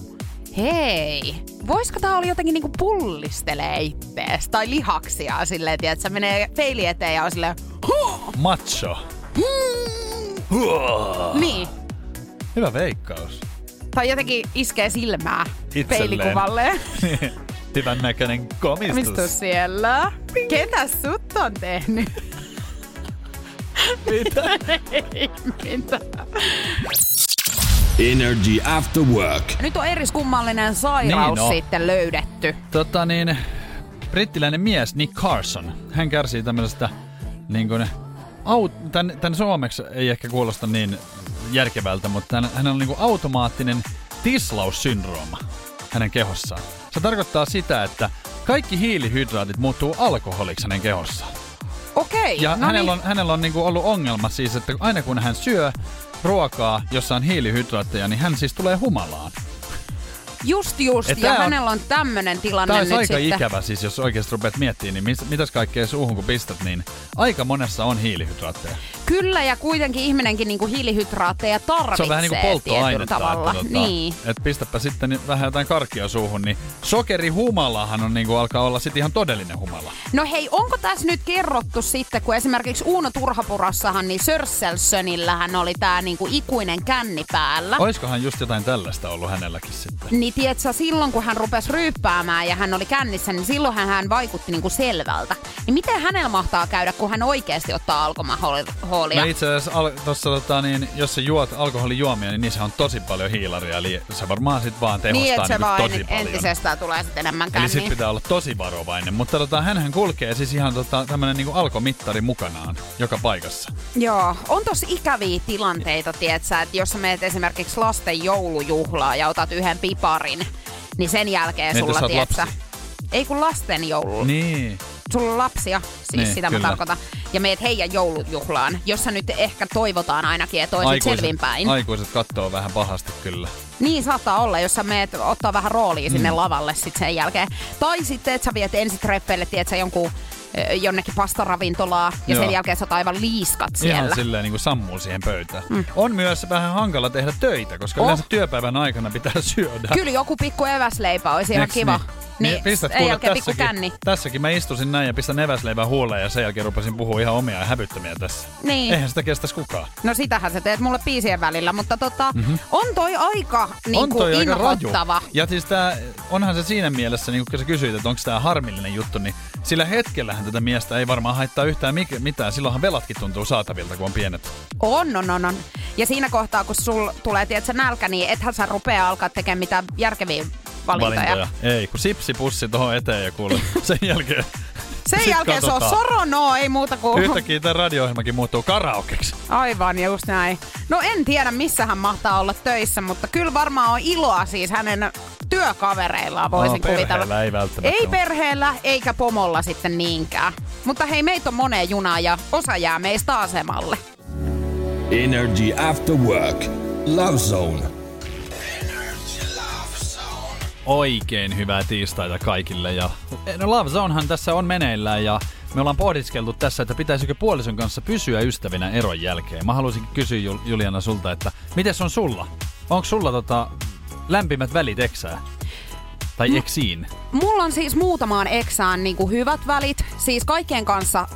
hei, voisiko tää olla jotenkin niinku pullistelee ittees tai lihaksia silleen, että se menee peili eteen ja on silleen, huh, Macho. Huo. niin. Hyvä veikkaus. Tai jotenkin iskee silmää Itselleen. peilikuvalle. <laughs> Hyvän näköinen komistus. Mistus siellä? Ketä sut on tehnyt? Mitä? <laughs> Ei mitään. Energy After Work. Nyt on eriskummallinen sairaus Niin on. sitten löydetty. Tota niin, brittiläinen mies Nick Carson, hän kärsii tämmöisestä niin kuin, aut, tän, tän suomeksi ei ehkä kuulosta niin järkevältä, mutta hän on niin kuin automaattinen tislaussyndrooma hänen kehossaan. Se tarkoittaa sitä, että kaikki hiilihydraatit muuttuu alkoholiksi hänen kehossaan. Okei, Ja no hänellä niin. on, hänellä on niinku ollut ongelma siis, että aina kun hän syö ruokaa, jossa on hiilihydraatteja, niin hän siis tulee humalaan. Just just, Et ja tää on- hänellä on tämmönen tilanne Tämä olisi nyt aika sitten. ikävä siis, jos oikeasti rupeat miettimään, niin mis, mitäs kaikkea suuhun kun pistät, niin aika monessa on hiilihydraatteja. Kyllä, ja kuitenkin ihminenkin niinku hiilihydraatteja tarvitsee Se on vähän niin kuin polttoainetta. tavalla. Että, tota, Niin. että pistäpä sitten vähän jotain karkkia suuhun, niin sokerihumalahan on niin kuin alkaa olla sitten ihan todellinen humala. No hei, onko tässä nyt kerrottu sitten, kun esimerkiksi Uuno Turhapurassahan, niin Sörsselsönillähän oli tää niinku ikuinen känni päällä. Oiskohan just jotain tällaista ollut hänelläkin sitten? Niin Eli tietsä, silloin kun hän rupesi ryyppäämään ja hän oli kännissä, niin silloin hän vaikutti niinku selvältä. Niin miten hänellä mahtaa käydä, kun hän oikeasti ottaa alkoholia? No itse asiassa al- tossa, tota, niin, jos sä juot alkoholijuomia, niin niissä on tosi paljon hiilaria. Eli se varmaan sit vaan tehostaa niin, että se niinku vaan tosi paljon. entisestään tulee sitten enemmän Eli känniin. sit pitää olla tosi varovainen. Mutta tota, hänhän kulkee siis ihan tota, tämmönen niinku alkomittari mukanaan joka paikassa. Joo, on tosi ikäviä tilanteita, tietsä, että jos sä meet esimerkiksi lasten joulujuhlaa ja otat yhden piparin, niin sen jälkeen Entäs sulla, lapsi? ei kun lasten joulu. Niin. Sulla on lapsia, siis Niin, sitä kyllä. mä tarkoitan. Ja meet heidän joulujuhlaan, jossa nyt ehkä toivotaan ainakin, että olisit selvinpäin. aikuiset kattoo vähän pahasti kyllä. Niin saattaa olla, jos sä meet ottaa vähän roolia sinne Mm. lavalle sit sen jälkeen. Tai sitten, että sä viet ensitreffeille, tiedät sä jonkun jonnekin pastaravintolaa ja Joo. sen jälkeen sä oot aivan liiskat siellä. Ihan silleen niin kuin sammuu siihen pöytään. Mm. On myös vähän hankala tehdä töitä, koska Oh. yleensä työpäivän aikana pitää <laughs> syödä. Kyllä joku pikku eväsleipä olisi ihan Eiks kiva. Niin? Niin, pistät sen kuule jälkeen pikku tässäkin, känni. tässäkin mä istusin näin ja pistän eväsleivän huuleen ja sen jälkeen rupesin puhua ihan omia ja hävyttömiä tässä. Niin. Eihän sitä kestäisi kukaan. No sitähän sä teet mulle biisien välillä, mutta tota, mm-hmm. on toi aika niinku on toi aika raju. Ja siis tää, onhan se siinä mielessä, niin kun sä kysyit, että onko tämä harmillinen juttu, niin sillä hetkellähän tätä miestä ei varmaan haittaa yhtään mitään. Silloinhan velatkin tuntuu saatavilta, kun on pienet. On, on, on, on. Ja siinä kohtaa, kun sul tulee, tiedätkö, nälkä, niin ethän sä rupea alkaa tekemään mitään järkeviä valintoja. Ei, kun sipsipussi tuohon eteen ja kuule sen jälkeen. Sen jälkeen se on katsotaan. sorono, ei muuta kuin... Yhtäkkiä tämä radio-ohjelmakin muuttuu karaokeksi. Aivan, just näin. No en tiedä, missä hän mahtaa olla töissä, mutta kyllä varmaan on iloa siis hänen työkavereillaan, voisin No, kuvitella. ei välttämättä Ei ole. perheellä, eikä pomolla sitten niinkään. Mutta hei, meitä on moneen junaan ja osa jää meistä asemalle. Energy After Work. Love Zone. Oikein hyvää tiistaita kaikille. Ja no Love Zonehan tässä on meneillään ja me ollaan pohdiskeltu tässä, että pitäisikö puolison kanssa pysyä ystävinä eron jälkeen. Mä haluaisin kysyä Jul- Juliana sulta, että miten on sulla? Onko sulla tota lämpimät välit eksää? Tai eksiin? Mulla on siis muutamaan eksään niin kuin hyvät välit. Siis kaikkien kanssa,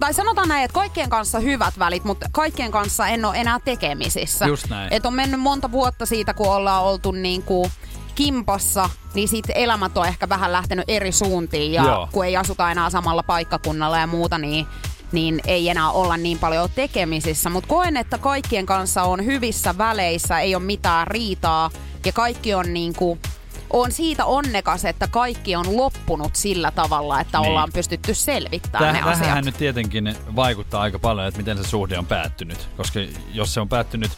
tai sanotaan näin, että kaikkien kanssa hyvät välit, mutta kaikkien kanssa en ole enää tekemisissä. Just näin. Et on mennyt monta vuotta siitä, kun ollaan oltu niin kuin kimpassa, niin sitten elämät on ehkä vähän lähtenyt eri suuntiin. Ja Joo. kun ei asuta enää samalla paikkakunnalla ja muuta, niin niin ei enää olla niin paljon tekemisissä. Mutta koen, että kaikkien kanssa on hyvissä väleissä, ei ole mitään riitaa ja kaikki on niin kuin on siitä onnekas, että kaikki on loppunut sillä tavalla, että Niin. ollaan pystytty selvittämään Täh, ne asiat. tähän nyt tietenkin vaikuttaa aika paljon, että miten se suhde on päättynyt. Koska jos se on päättynyt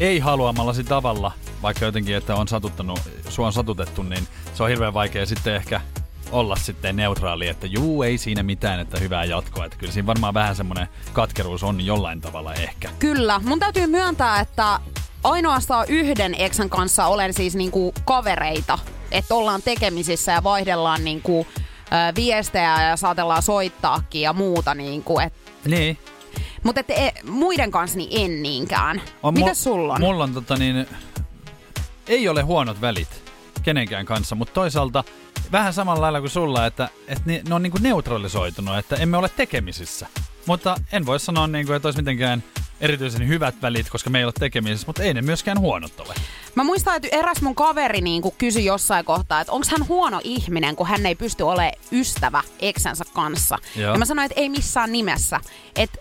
ei haluamallasi tavalla, vaikka jotenkin, että on satuttanut, sua on satutettu, niin se on hirveän vaikea sitten ehkä olla sitten neutraali, että juu, ei siinä mitään, että hyvää jatkoa. Että kyllä siinä varmaan vähän semmoinen katkeruus on jollain tavalla ehkä. Kyllä, mun täytyy myöntää, että ainoastaan yhden eksän kanssa olen siis niinku kavereita. Että ollaan tekemisissä ja vaihdellaan niinku, ö, viestejä ja saatellaan soittaakin ja muuta. Niinku, et, Niin. Mutta e, muiden kanssa niin en niinkään. On Mitäs mu- sulla on? Mulla on tota niin, ei ole huonot välit kenenkään kanssa, mutta toisaalta vähän samalla lailla kuin sulla, että, että ne, ne on niinku neutralisoitunut, että emme ole tekemisissä. Mutta en voi sanoa, niinku, että olisi mitenkään erityisen hyvät välit, koska me ei ole tekemisissä, mutta ei ne myöskään huonot ole. Mä muistan, että eräs mun kaveri niin kysyi jossain kohtaa, että onko hän huono ihminen, kun hän ei pysty olemaan ystävä eksänsä kanssa. Joo. Ja mä sanoin, että ei missään nimessä. Että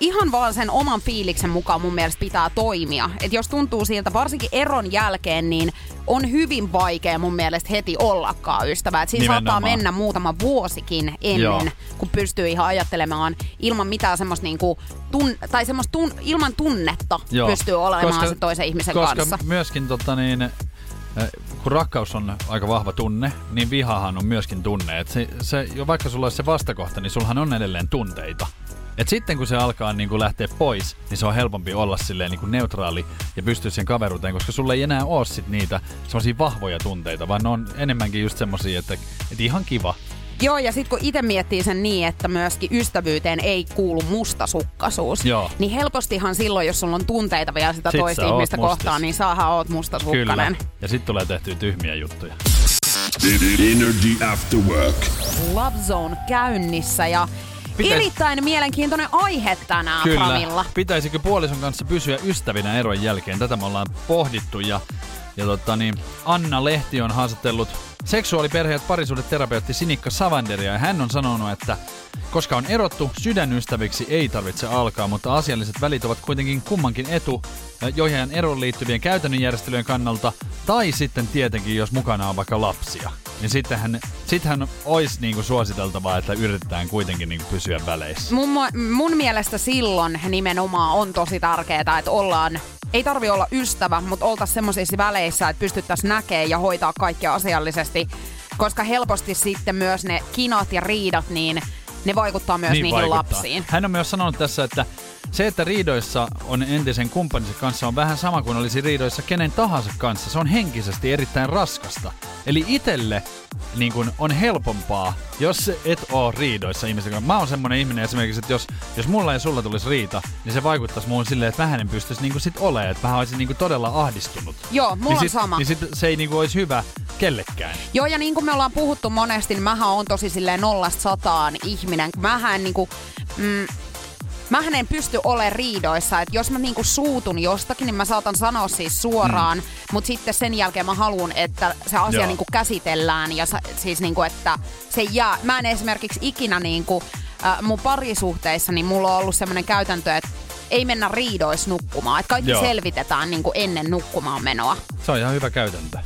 ihan vaan sen oman fiiliksen mukaan mun mielestä pitää toimia. Että jos tuntuu siltä, varsinkin eron jälkeen, niin on hyvin vaikea mun mielestä heti ollakaan ystävä. Et siinä saattaa Nimenomaan. mennä muutama vuosikin ennen, Joo. kun pystyy ihan ajattelemaan ilman mitään semmoista niinku, tun, tai semmoista tun, ilman tunnetta pystyy olemaan sen toisen ihmisen koska kanssa. myöskin tota niin, äh, kun rakkaus on aika vahva tunne, niin vihahan on myöskin tunne. Et se, se, jo vaikka sulla olisi se vastakohta, niin sullahan on edelleen tunteita. Et sitten kun se alkaa niin kuin lähteä pois, niin se on helpompi olla silleen niin kuin neutraali ja pystyä siihen kaveruuteen, koska sulla ei enää ole sit niitä semmoisia vahvoja tunteita, vaan ne on enemmänkin just semmosia, että, että ihan kiva. Joo, ja sitten kun itse miettii sen niin, että myöskin ystävyyteen ei kuulu mustasukkaisuus, Joo. niin helpostihan silloin, jos sulla on tunteita vielä sitä Sit toista ihmistä mustis. kohtaan, niin saahan oot Kyllä. mustasukkainen. Ja sitten tulee tehtyä tyhmiä juttuja. Energy After Work. Love Zone käynnissä ja Pitäis- erittäin mielenkiintoinen aihe tänään Kyllä. Framilla. Pitäisikö puolison kanssa pysyä ystävinä eron jälkeen? Tätä me ollaan pohdittu ja Ja tota, niin, Anna Lehti on haastatellut seksuaaliperhe- ja parisuudeterapeutti Sinikka Savanderia ja hän on sanonut, että koska on erottu, sydänystäviksi ei tarvitse alkaa, mutta asialliset välit ovat kuitenkin kummankin etu, joihin eroon liittyvien käytännön järjestelyjen kannalta, tai sitten tietenkin, jos mukana on vaikka lapsia. Niin sittenhän, sittenhän olisi niinku suositeltavaa, että yritetään kuitenkin niinku pysyä väleissä. Mun, mun mielestä silloin nimenomaan on tosi tärkeää, että ollaan ei tarvi olla ystävä, mutta oltaisiin semmoisissa väleissä, että pystyttäisiin näkemään ja hoitaa kaikkia asiallisesti, koska helposti sitten myös ne kinat ja riidat, niin ne vaikuttaa myös niin niihin vaikuttaa. lapsiin. Hän on myös sanonut tässä, että se, että riidoissa on entisen kumppaninsa kanssa on vähän sama kuin olisi riidoissa kenen tahansa kanssa. Se on henkisesti erittäin raskasta. Eli itelle niin kun on helpompaa, jos et oo riidoissa ihmisten kanssa. Mä oon semmonen ihminen esimerkiksi, että jos, jos mulla ja sulla tulisi riita, niin se vaikuttaisi muun silleen, että vähän en pystyisi niin sit olemaan, että vähän olisin niin todella ahdistunut. Joo, mulla niin on sit, sama. Niin sit se ei niin olisi hyvä kellekään. Joo, ja niin kuin me ollaan puhuttu monesti, niin mähän on tosi silleen nollasta sataan ihminen. Mähän niinku, mm, mähän en pysty olemaan riidoissa. Että jos mä niinku suutun jostakin, niin mä saatan sanoa siis suoraan, mm. mutta sitten sen jälkeen mä haluan, että se asia Joo. niinku käsitellään ja sa, siis niinku, että se jää. Mä en esimerkiksi ikinä niinku, äh, mun parisuhteissa, niin mulla on ollut semmoinen käytäntö, että ei mennä riidois nukkumaan. Että kaikki Joo. selvitetään niinku ennen nukkumaan menoa. Se on ihan hyvä käytäntö.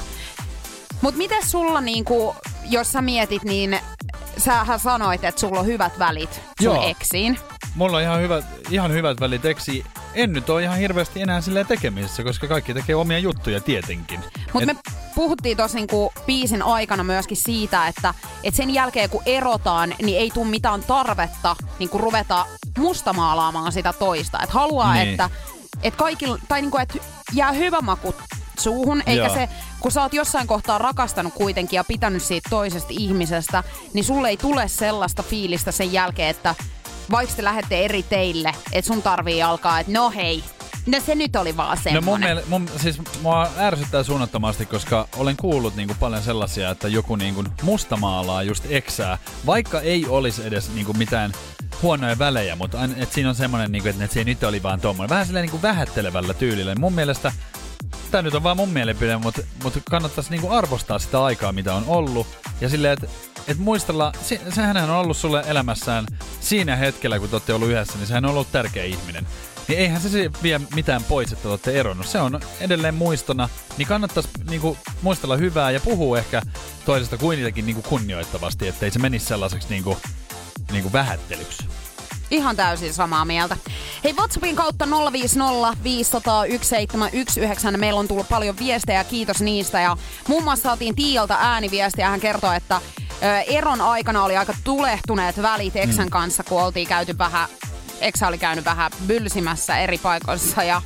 Mutta miten sulla, niinku, jos sä mietit, niin sähän sanoit, että sulla on hyvät välit sun Joo. eksiin. Mulla on ihan hyvät, ihan hyvät välit eksi. En nyt ole ihan hirveästi enää silleen tekemisissä, koska kaikki tekee omia juttuja tietenkin. Mutta Et- me puhuttiin tuossa niinku biisin aikana myöskin siitä, että et sen jälkeen kun erotaan, niin ei tule mitään tarvetta niinku ruveta mustamaalaamaan sitä toista. Et haluaa, Niin. että et kaikilla, tai niinku, et jää hyvä maku suuhun, eikä Joo. se, kun sä oot jossain kohtaa rakastanut kuitenkin ja pitänyt siitä toisesta ihmisestä, niin sulle ei tule sellaista fiilistä sen jälkeen, että vaikka te lähette eri teille, että sun tarvii alkaa, että no hei, no se nyt oli vaan No mun, miele, mun, siis mua ärsyttää suunnattomasti, koska olen kuullut niinku paljon sellaisia, että joku niinku mustamaalaa just eksää, vaikka ei olisi edes niinku mitään huonoja välejä, mutta et siinä on semmoinen, niinku, että se nyt oli vaan tommonen. Vähän silleen niinku vähättelevällä tyylillä. Mun mielestä, tämä nyt on vaan mun mielipide, mutta, mutta kannattaisi niinku arvostaa sitä aikaa, mitä on ollut. Ja silleen, että et muistella, se, sehän on ollut sulle elämässään siinä hetkellä, kun te olette ollut yhdessä, niin sehän on ollut tärkeä ihminen. Niin eihän se, se vie mitään pois, että olette eronnut. Se on edelleen muistona, niin kannattaisi niinku, muistella hyvää ja puhua ehkä toisesta kuitenkin niinku kunnioittavasti, ettei se menisi sellaiseksi niinku, niinku vähättelyksi. Ihan täysin samaa mieltä. Hei, WhatsAppin kautta 050 500 1719. Meillä on tullut paljon viestejä, kiitos niistä. Ja muun muassa saatiin Tiialta ääniviestiä. Hän kertoi, että eron aikana oli aika tulehtuneet välit Eksän kanssa, kun oltiin käyty vähän, Eksä oli käynyt vähän bylsimässä eri paikoissa ja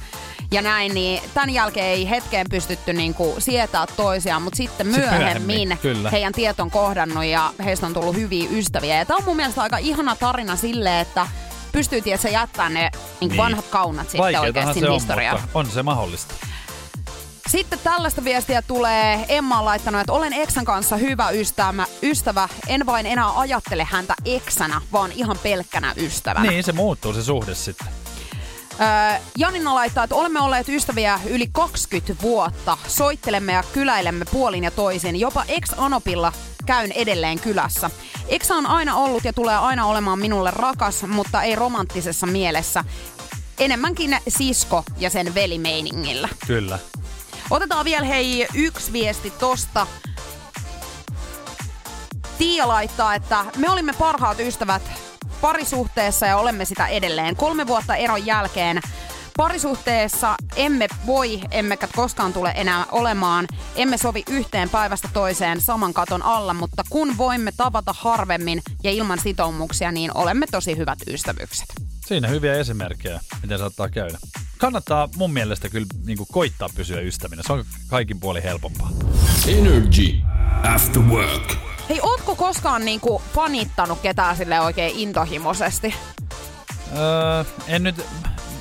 ja näin, niin tämän jälkeen ei hetkeen pystytty niinku sietää toisiaan, mutta sitten Sitten myöhemmin, myöhemmin, kyllä. heidän tiet on kohdannut ja heistä on tullut hyviä ystäviä. Ja tämä on mun mielestä aika ihana tarina sille, että pystyy tietysti jättämään ne niin Niin. vanhat kaunat sitten oikeasti historiaan. on se mahdollista. Sitten tällaista viestiä tulee. Emma on laittanut, että olen Eksän kanssa hyvä ystävä, ystävä. En vain enää ajattele häntä Eksänä, vaan ihan pelkkänä ystävänä. Niin, se muuttuu se suhde sitten. Öö, Janina laittaa, että olemme olleet ystäviä yli 20 vuotta. Soittelemme ja kyläilemme puolin ja toisin. Jopa ex-anopilla käyn edelleen kylässä. Ex on aina ollut ja tulee aina olemaan minulle rakas, mutta ei romanttisessa mielessä. Enemmänkin sisko ja sen velimeiningillä. Kyllä. Otetaan vielä hei yksi viesti tosta. Tiia laittaa, että me olimme parhaat ystävät parisuhteessa ja olemme sitä edelleen. Kolme vuotta eron jälkeen parisuhteessa emme voi, emmekä koskaan tule enää olemaan. Emme sovi yhteen päivästä toiseen saman katon alla, mutta kun voimme tavata harvemmin ja ilman sitoumuksia, niin olemme tosi hyvät ystävykset. Siinä hyviä esimerkkejä, miten saattaa käydä. Kannattaa mun mielestä kyllä niin koittaa pysyä ystävinä. Se on kaikin puolin helpompaa. Energy After Work. Hei, ootko koskaan niinku panittanut ketään sille oikein intohimoisesti? Öö, en nyt...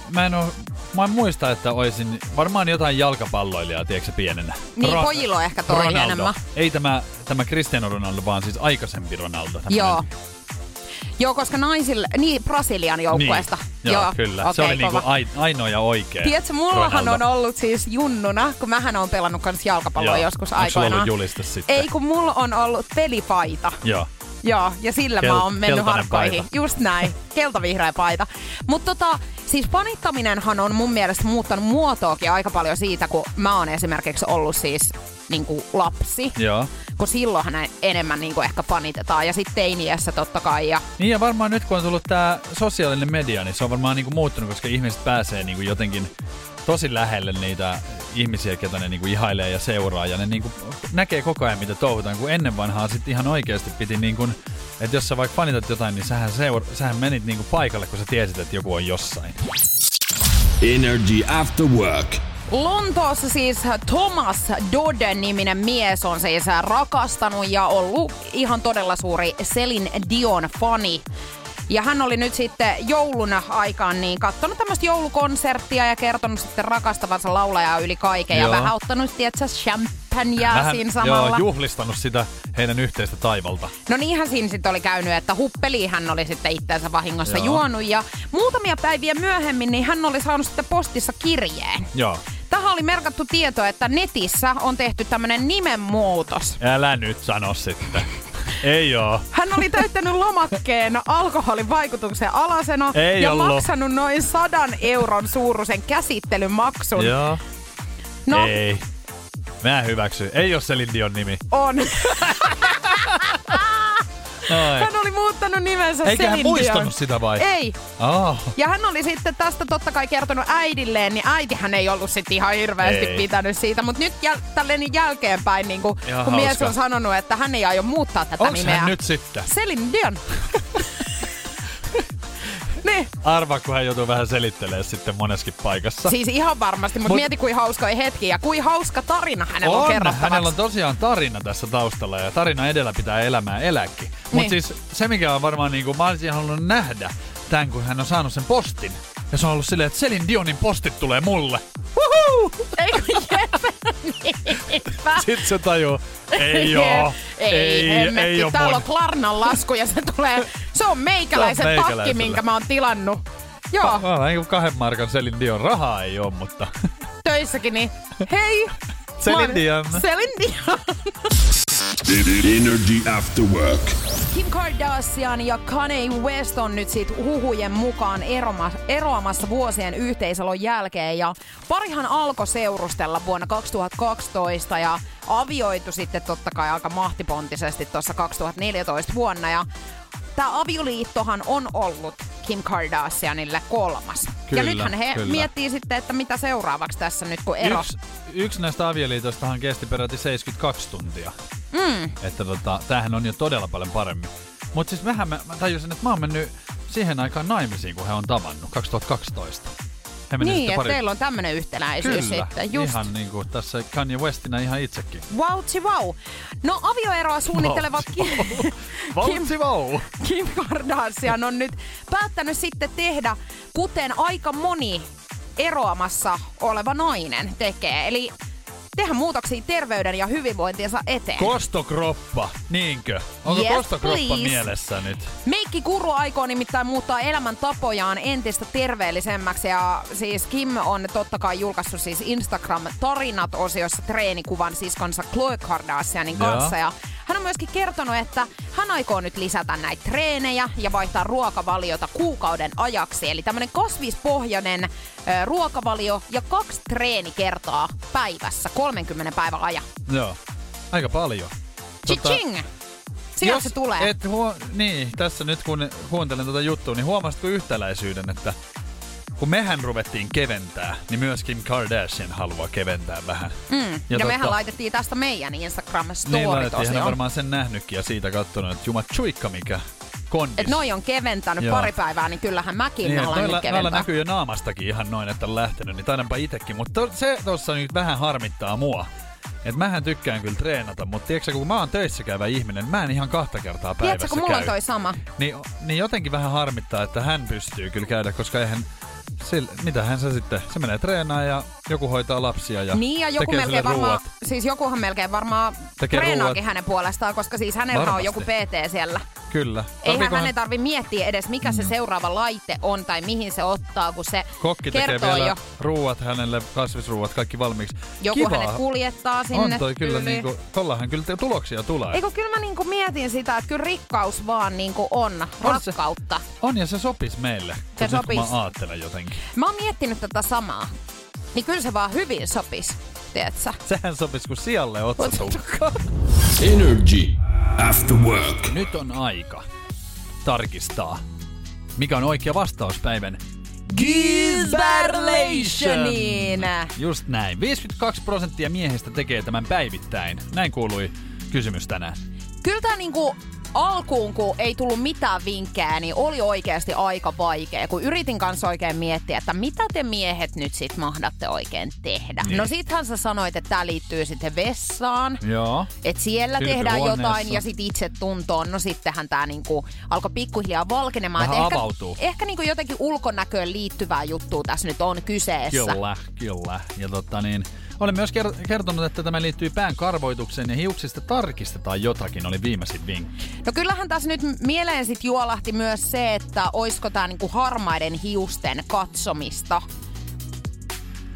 Mä en oo... Mä en muista, että olisin varmaan jotain jalkapalloilijaa, tiedätkö pienenä. Niin, pojilla on ehkä toi Ronaldo. enemmän. Ei tämä, tämä Cristiano Ronaldo, vaan siis aikaisempi Ronaldo. tämmönen- Joo. Joo, koska naisille, niin Brasilian joukkueesta. Niin. Joo, kyllä. Okay, se oli niinku ai, ainoa ja oikea. Tiedätkö, mullahan Ronaldo. on ollut siis junnuna, kun mähän on pelannut kans jalkapalloa Joo. joskus Onko sulla aikoinaan. ollut juliste sitten? Ei, kun mulla on ollut pelipaita. Joo. Joo, ja sillä Kel- mä oon mennyt harkkoihin. paita. Just näin, keltavihreä paita. Mutta tota, siis fanittaminenhan on mun mielestä muuttanut muotoakin aika paljon siitä, kun mä oon esimerkiksi ollut siis niinku lapsi. Joo. Kun silloinhan enemmän niinku ehkä fanitetaan. Ja sitten teiniässä totta kai. Ja Niin ja varmaan nyt kun on tullut tää sosiaalinen media, niin se on varmaan niinku muuttunut, koska ihmiset pääsee niinku jotenkin tosi lähelle niitä ihmisiä, ketä ne niinku ihailee ja seuraa. Ja ne niinku näkee koko ajan, mitä touhutaan. Kun ennen vanhaa sitten ihan oikeasti piti niinku, että jos sä vaikka fanitat jotain, niin sähän, seur- sähän menit niinku paikalle, kun sä tiesit, että joku on jossain. Energy After Work. Lontoossa siis Thomas Dodden-niminen mies on siis rakastanut ja ollut ihan todella suuri Celine Dion-fani. Ja hän oli nyt sitten joulun aikaan niin kattonut tämmöistä joulukonserttia ja kertonut sitten rakastavansa laulajaa yli kaiken. Joo. Ja vähän ottanut, tietsä, champagnea Vähän siinä samalla. joo, juhlistanut sitä heidän yhteistä taivalta. No niinhän siinä sitten oli käynyt, että huppeli hän oli sitten itseensä vahingossa Joo. juonut. Ja muutamia päiviä myöhemmin niin hän oli saanut sitten postissa kirjeen. Joo. Tähän oli merkattu tieto, että netissä on tehty tämmönen nimenmuutos. Älä nyt sano sitten. Ei oo. Hän oli täyttänyt lomakkeen alkoholin vaikutuksen alasena Ei ja ollut. maksanut noin sadan euron suuruisen käsittelymaksun. Joo. No, Ei. Mä en hyväksy. Ei oo Celine Dion nimi. on. <laughs> Hän oli muuttanut nimensä Eikä hän muistanut sitä vai? Ei. Oh. Ja hän oli sitten tästä totta kai kertonut äidilleen, niin äitihän ei ollut sitten ihan hirveästi Ei. pitänyt siitä. Mutta nyt jäl- tälleen niin jälkeenpäin, niin kun, kun mies on sanonut, että hän ei aio muuttaa tätä Onks nimeä. hän nyt sitten? Celine Dion. <laughs> niin. Arva, kun hän joutuu vähän selittelemään sitten moneskin paikassa. Siis ihan varmasti, mutta Mut- mieti kuin hauskoja hetki ja kuin hauska tarina hänellä on, on, kerrottavaksi. hänellä on tosiaan tarina tässä taustalla ja tarina edellä pitää elämää eläkin. Mutta Niin. siis se, mikä on varmaan niinku, mä olisin halunnut nähdä tämän, kun hän on saanut sen postin. Ja se on ollut silleen, että Celine Dionin postit tulee mulle. Woohoo! Eikö jep? Sitten se tajuu, ei oo. Ei, ei, ei, ei Täällä mun. on Klarnan lasku ja se tulee, se on meikäläisen Se on takki, minkä mä oon tilannut. Joo, Mä olen niinku kahden markan Celine Dion rahaa ei oo, mutta töissäkin, niin hei. Oon- Dion. Celine Dion. Energy After Work. Kim Kardashian ja Kanye West on nyt sit huhujen mukaan eroma, eroamassa vuosien yhteiselon jälkeen. Ja parihan alkoi seurustella vuonna 2012 ja avioitu sitten totta kai aika mahtipontisesti tuossa 2014 vuonna. Ja tämä avioliittohan on ollut Kim Kardashianille kolmas. ja Kyllä, nythän he kyllä. miettii sitten, että mitä seuraavaksi tässä nyt kun ero. yksi, yksi näistä avioliitoistahan kesti peräti 72 tuntia. Mm. Että tota, tämähän on jo todella paljon paremmin. Mutta siis mähän mä, mä tajusin, että mä oon mennyt siihen aikaan naimisiin, kun he on tavannut, 2012. He Niin, että pari... teillä on tämmöinen yhtäläisyys Kyllä, sitten. Just. ihan niin kuin tässä Kanye Westinä ihan itsekin. Vautsi vau. No avioeroa suunnitteleva Kim, Vautsi vau! Kim Kardashian on nyt päättänyt sitten tehdä, kuten aika moni eroamassa oleva nainen tekee. Eli tehdä muutoksia terveyden ja hyvinvointiensa eteen. Kostokroppa, niinkö? Onko Yes, kostokroppa please. mielessä nyt? Meikki Kuru aikoo nimittäin muuttaa elämäntapojaan entistä terveellisemmäksi ja siis Kim on totta kai julkaissut siis Instagram-tarinat-osiossa treenikuvan siskonsa Khloe Kardashianin kanssa ja hän on myöskin kertonut, että hän aikoo nyt lisätä näitä treenejä ja vaihtaa ruokavaliota kuukauden ajaksi. Eli tämmönen kasvispohjainen ö, ruokavalio ja kaksi treenikertaa päivässä 30 päivän ajan. Joo, aika paljon. Chiching! Sieltä se tulee. Et huo- niin, tässä nyt kun kuuntelen tuota juttua, niin huomasitko yhtäläisyyden, että kun mehän ruvettiin keventää, niin myös Kim Kardashian haluaa keventää vähän. Mm. Ja, ja totta- mehän laitettiin tästä meidän instagram Niin storit laitettiin, hän on varmaan sen nähnytkin ja siitä katsonut, että juma chuikka mikä kondis. Et noi on keventänyt Joo. pari päivää, niin kyllähän mäkin niin, alan nyt noilla, noilla keventää. näkyy jo naamastakin ihan noin, että on lähtenyt, niin taidanpa itekin. Mutta to, se tuossa nyt vähän harmittaa mua. Et mähän tykkään kyllä treenata, mutta tiedätkö, kun mä oon töissä käyvä ihminen, mä en ihan kahta kertaa päivässä Tiedätkö, kun mulla on käy. toi sama. Niin, niin jotenkin vähän harmittaa, että hän pystyy kyllä käydä, koska eihän... Sillä, mitähän se sitten, se menee treenaan ja joku hoitaa lapsia ja Niin ja joku tekee melkein varmaan, siis jokuhan melkein varmaan Tekee treenaakin ruuat. hänen puolestaan, koska siis hänellä on Varmasti. joku PT siellä. Kyllä. Eihän Tarviikohan- hänen tarvi miettiä edes, mikä se seuraava laite on tai mihin se ottaa, kun se Kokki tekee kertoo vielä jo. ruuat hänelle, kasvisruuat, kaikki valmiiksi. Joku Kivaa. hänet kuljettaa sinne. On toi kyllä tyyliin. niinku, tollahan kyllä tuloksia tulee. Eikö kyllä mä niinku mietin sitä, että kyllä rikkaus vaan niinku on, On se. rakkautta. On ja se sopis meille. Se sopis. Mä ajattelen jotenkin. Mä oon miettinyt tätä samaa. Niin kyllä se vaan hyvin sopis, tiedätkö? Sehän sopis kuin sijalle otsatukka. Energy After Work. Nyt on aika tarkistaa, mikä on oikea vastaus päivän Gizberlation! Just näin. 52 prosenttia miehistä tekee tämän päivittäin. Näin kuului kysymys tänään. Kyllä tää niinku alkuun, kun ei tullut mitään vinkkejä, niin oli oikeasti aika vaikea, kun yritin kanssa oikein miettiä, että mitä te miehet nyt sit mahdatte oikein tehdä. Niin. No sittenhän sä sanoit, että tää liittyy sitten vessaan. Joo. Että siellä tehdään Kylpyhuoneessa. jotain ja sit itse tuntoon. No sittenhän tää niinku alkoi pikkuhiljaa valkenemaan. Vähän ehkä, avautuu. Ehkä niinku jotenkin ulkonäköön liittyvää juttua tässä nyt on kyseessä. Kyllä, kyllä. Ja tota niin, olen myös ker- kertonut, että tämä liittyy pään karvoitukseen ja hiuksista tarkistetaan jotakin, oli viimeisin vinkki. No kyllähän tässä nyt mieleen sit juolahti myös se, että oisko tää niinku harmaiden hiusten katsomista.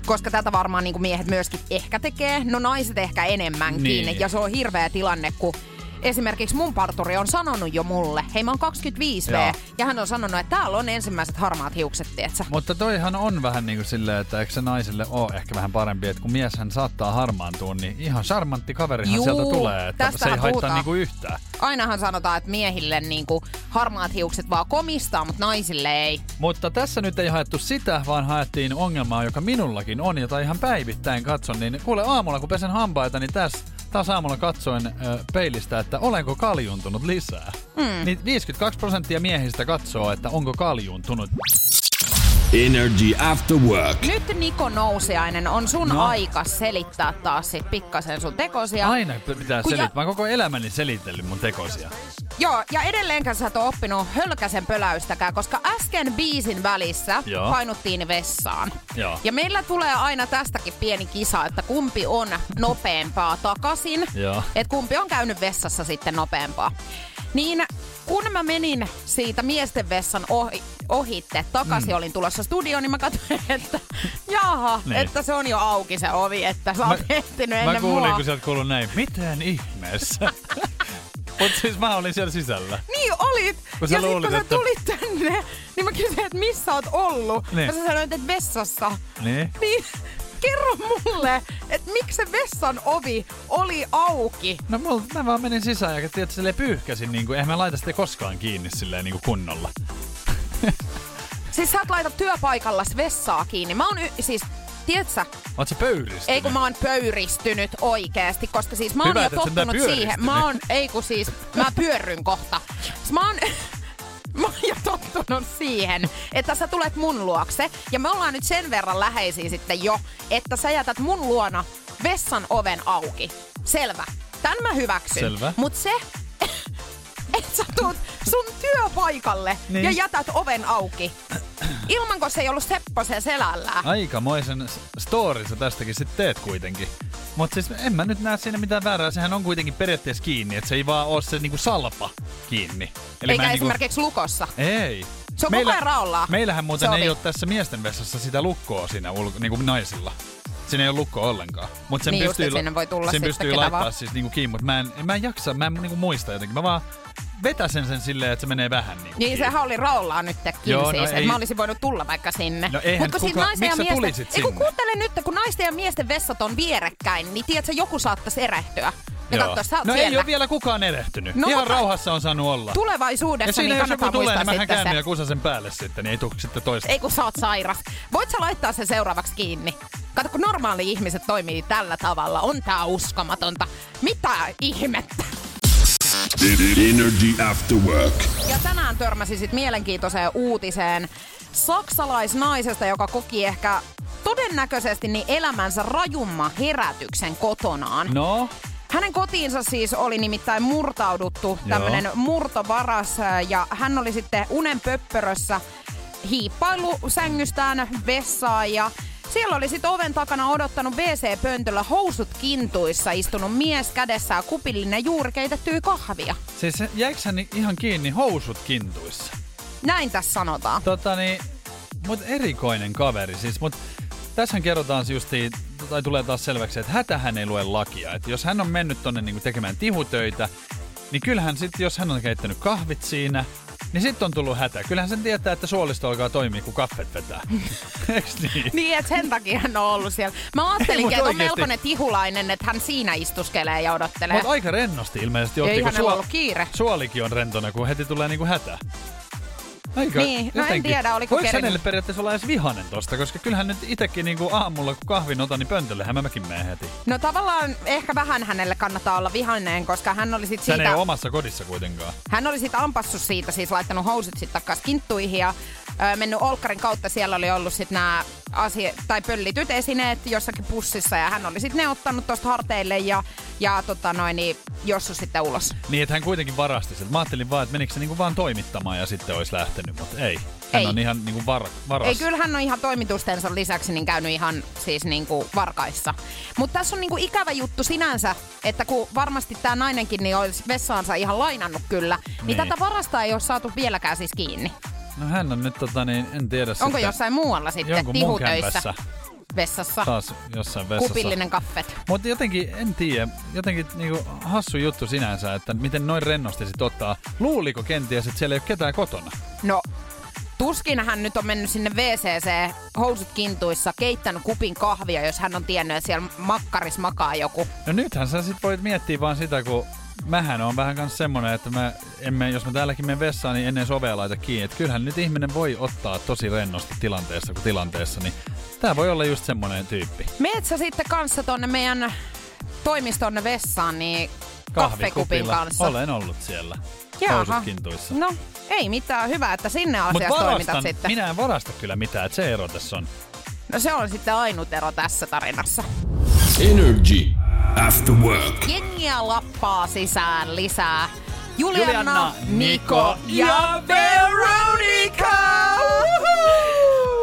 Koska tätä varmaan niinku miehet myöskin ehkä tekee. No naiset ehkä enemmänkin. Niin. Ja se on hirveä tilanne, kun esimerkiksi mun parturi on sanonut jo mulle, hei mä oon 25V, Joo. ja hän on sanonut, että täällä on ensimmäiset harmaat hiukset, tietsä. Mutta toihan on vähän niin kuin silleen, että eikö se naisille ole ehkä vähän parempi, että kun mieshän saattaa harmaantua, niin ihan charmantti kaverihan Juu, sieltä tulee, että se ei haittaa niin kuin yhtään. Ainahan sanotaan, että miehille niinku harmaat hiukset vaan komistaa, mutta naisille ei. Mutta tässä nyt ei haettu sitä, vaan haettiin ongelmaa, joka minullakin on, jota ihan päivittäin katson. Niin kuule aamulla, kun pesen hampaita, niin tässä taas aamulla katsoin ö, peilistä, että olenko kaljuntunut lisää. Mm. Niin 52 prosenttia miehistä katsoo, että onko kaljuntunut. Energy After Work. Nyt Niko Nousiainen on sun No. aika selittää taas sit pikkasen sun tekosia. Aina pitää ja- selittää. Mä oon koko elämäni selitellyt mun tekosia. Joo, ja edelleenkään sä et ole oppinut hölkäsen pöläystäkään, koska äsken biisin välissä Joo. painuttiin vessaan. Joo. Ja meillä tulee aina tästäkin pieni kisa, että kumpi on nopeampaa takaisin. Joo. Että kumpi on käynyt vessassa sitten nopeampaa. Niin kun mä menin siitä miesten vessan ohi, ohitte, takaisin mm. olin tulossa studioon, niin mä katsoin, että jaha, Niin. että se on jo auki se ovi, että sä oot ehtinyt ennen mä kuulin, mua. kun sieltä kuului näin, miten ihmeessä? <laughs> Mut siis mä olin siellä sisällä. Niin olit. Kun sä ja sitten kun sä että- tulit tänne, niin mä kysyin, että missä oot ollut. Niin. Ja sä sanoit, että vessassa. Niin? Niin kerro mulle, että miksi se vessan ovi oli auki. No mulla, mä vaan menin sisään ja tiedät, silleen pyyhkäsin, niin kuin, eihän mä laita sitä koskaan kiinni silleen niin kuin kunnolla. <laughs> Siis sä et laita työpaikalla vessaa kiinni. Mä oon y- siis, tiedät sä, Oot sä pöyristynyt? ei kun mä oon pöyristynyt oikeesti, koska siis mä oon Hyvä, jo tottunut siihen. Mä oon, ei kun siis, mä pyörryn kohta. Siis mä oon, <laughs> mä oon jo tottunut siihen, että sä tulet mun luokse. Ja me ollaan nyt sen verran läheisiä sitten jo, että sä jätät mun luona vessan oven auki. Selvä. Tän mä hyväksyn. Selvä. Mut se, että sä tuut sun työpaikalle Niin. ja jätät oven auki. Ilman, se ei ollut Sepposen selällään. Aikamoisen s- story sä tästäkin sit teet kuitenkin. Mut siis en mä nyt näe siinä mitään väärää. Sehän on kuitenkin periaatteessa kiinni, että se ei vaan oo se niinku salpa kiinni. Eli Eikä niinku- esimerkiksi lukossa. Ei. Se on koko ajan. Meillähän muuten ei ole tässä miesten vessassa sitä lukkoa siinä ulko, niin kuin naisilla. Siinä ei ole lukkoa ollenkaan. Mut sen Niin just, pystyy, että sinne voi tulla sen sitten pystyy laittaa vaan. siis niinku kiinni, mutta mä en, mä en jaksa, mä en niinku muista jotenkin. Mä vaan vetäsen sen silleen, että se menee vähän niinku Niin, kiinni. sehän oli raollaan nytkin Joo, Joo, no siis, ei- että mä olisin voinut tulla vaikka sinne. No eihän kun kuka- ja miksi miesten, tulisit Ei kun sinne? kuuntele nyt, kun naisten ja miesten vessat on vierekkäin, niin tiedätkö, joku saattaisi erehtyä. Ja Joo. oot no ei siellä. ole vielä kukaan erehtynyt. No, Ihan rauhassa on saanut olla. Ja Tulevaisuudessa siinä niin jos joku tulee, niin mähän käännyn ja kusan sen päälle sitten, niin ei tule sitten toista. Ei kun sä oot sairas. Voit sä laittaa sen seuraavaksi kiinni? Kato, kun normaali ihmiset toimii tällä tavalla, on tää uskomatonta. Mitä ihmettä? Energy After Work. Ja tänään törmäsin sit mielenkiintoiseen uutiseen saksalaisnaisesta, joka koki ehkä todennäköisesti niin elämänsä rajumman herätyksen kotonaan. No, Hänen kotiinsa siis oli nimittäin murtauduttu tämmönen murtovaras ää, ja hän oli sitten unen pöppörössä hiippailu sängystään vessaan ja Siellä oli sit oven takana odottanut WC-pöntöllä housut kintuissa istunut mies kädessään kupillinen juuri keitettyä kahvia. Siis jäikö hän ihan kiinni housut kintuissa? Näin tässä sanotaan. Tota niin, mut erikoinen kaveri. Siis, mut tässähän kerrotaan justiin, tai tulee taas selväksi, että hätähän ei lue lakia. Että jos hän on mennyt tonne niinku tekemään tihutöitä, niin kyllähän sitten, jos hän on keittänyt kahvit siinä, niin sitten on tullut hätä. Kyllähän sen tietää, että suolisto alkaa toimia, kun kaffet vetää. <laughs> Eiks niin? Niin, että sen takia hän on ollut siellä. Mä ajattelinkin, mut että on melkoinen tihulainen, että hän siinä istuskelee ja odottelee. Mutta aika rennosti ilmeisesti otti, Ei kun ollut kiire. suolikin on rentona, kun heti tulee niinku hätä. Aika, Niin, no en tiedä, oliko Voiko kerinyt. hänelle periaatteessa olla edes vihanen tosta, koska kyllähän nyt itekin niinku aamulla, kun kahvin otan, niin pöntöllehän mä mäkin menen heti. No tavallaan ehkä vähän hänelle kannattaa olla vihainen, koska hän oli sit Hän ei siitä... ole omassa kodissa kuitenkaan. Hän oli sit ampassut siitä, siis laittanut housut sit takkas kinttuihin ja ö, mennyt Olkkarin kautta. Siellä oli ollut sit nämä asia- tai pöllityt esineet jossakin pussissa ja hän oli sit ne ottanut tosta harteille ja, ja tota noin, niin jossu sitten ulos. Niin, että hän kuitenkin varasti sen. Mä ajattelin vaan, että menikö se niinku vaan toimittamaan ja sitten olisi lähtenyt, mutta ei. Hän Ei. on ihan niinku var, varas. Ei, kyllä hän on ihan toimitustensa lisäksi niin käynyt ihan siis niinku varkaissa. Mutta tässä on niinku ikävä juttu sinänsä, että kun varmasti tämä nainenkin niin olisi vessaansa ihan lainannut kyllä, Niin. niin tätä varasta ei ole saatu vieläkään siis kiinni. No hän on nyt tota niin, en tiedä Onko sitten. jossain muualla sitten Jonkun tihutöissä kämpässä. vessassa? Taas jossain vessassa. Kupillinen kaffet. Mutta jotenkin, en tiedä, jotenkin niinku hassu juttu sinänsä, että miten noin rennosti sit ottaa. Luuliko kenties, että siellä ei ole ketään kotona? No, tuskin hän nyt on mennyt sinne WCC housut kintuissa, keittänyt kupin kahvia, jos hän on tiennyt, että siellä makkaris makaa joku. No nythän sä sit voit miettiä vaan sitä, kun mähän on vähän kans semmonen, että mä, emme, jos mä täälläkin menen vessaan, niin ennen sovea laita kiinni. Et kyllähän nyt ihminen voi ottaa tosi rennosti tilanteessa kuin tilanteessa, niin tää voi olla just semmonen tyyppi. Meet sä sitten kanssa tonne meidän toimistonne vessaan, niin kahvikupin Kahvikupilla. kanssa. Olen ollut siellä. Jaha. No, ei mitään. Hyvä, että sinne asiassa toimitat varastan, sitten. minä en varasta kyllä mitään, että se ero tässä on. No se on sitten ainut ero tässä tarinassa. Energy After Work. Jengiä lappaa sisään lisää. Juliana, Juliana, Niko ja Veronica!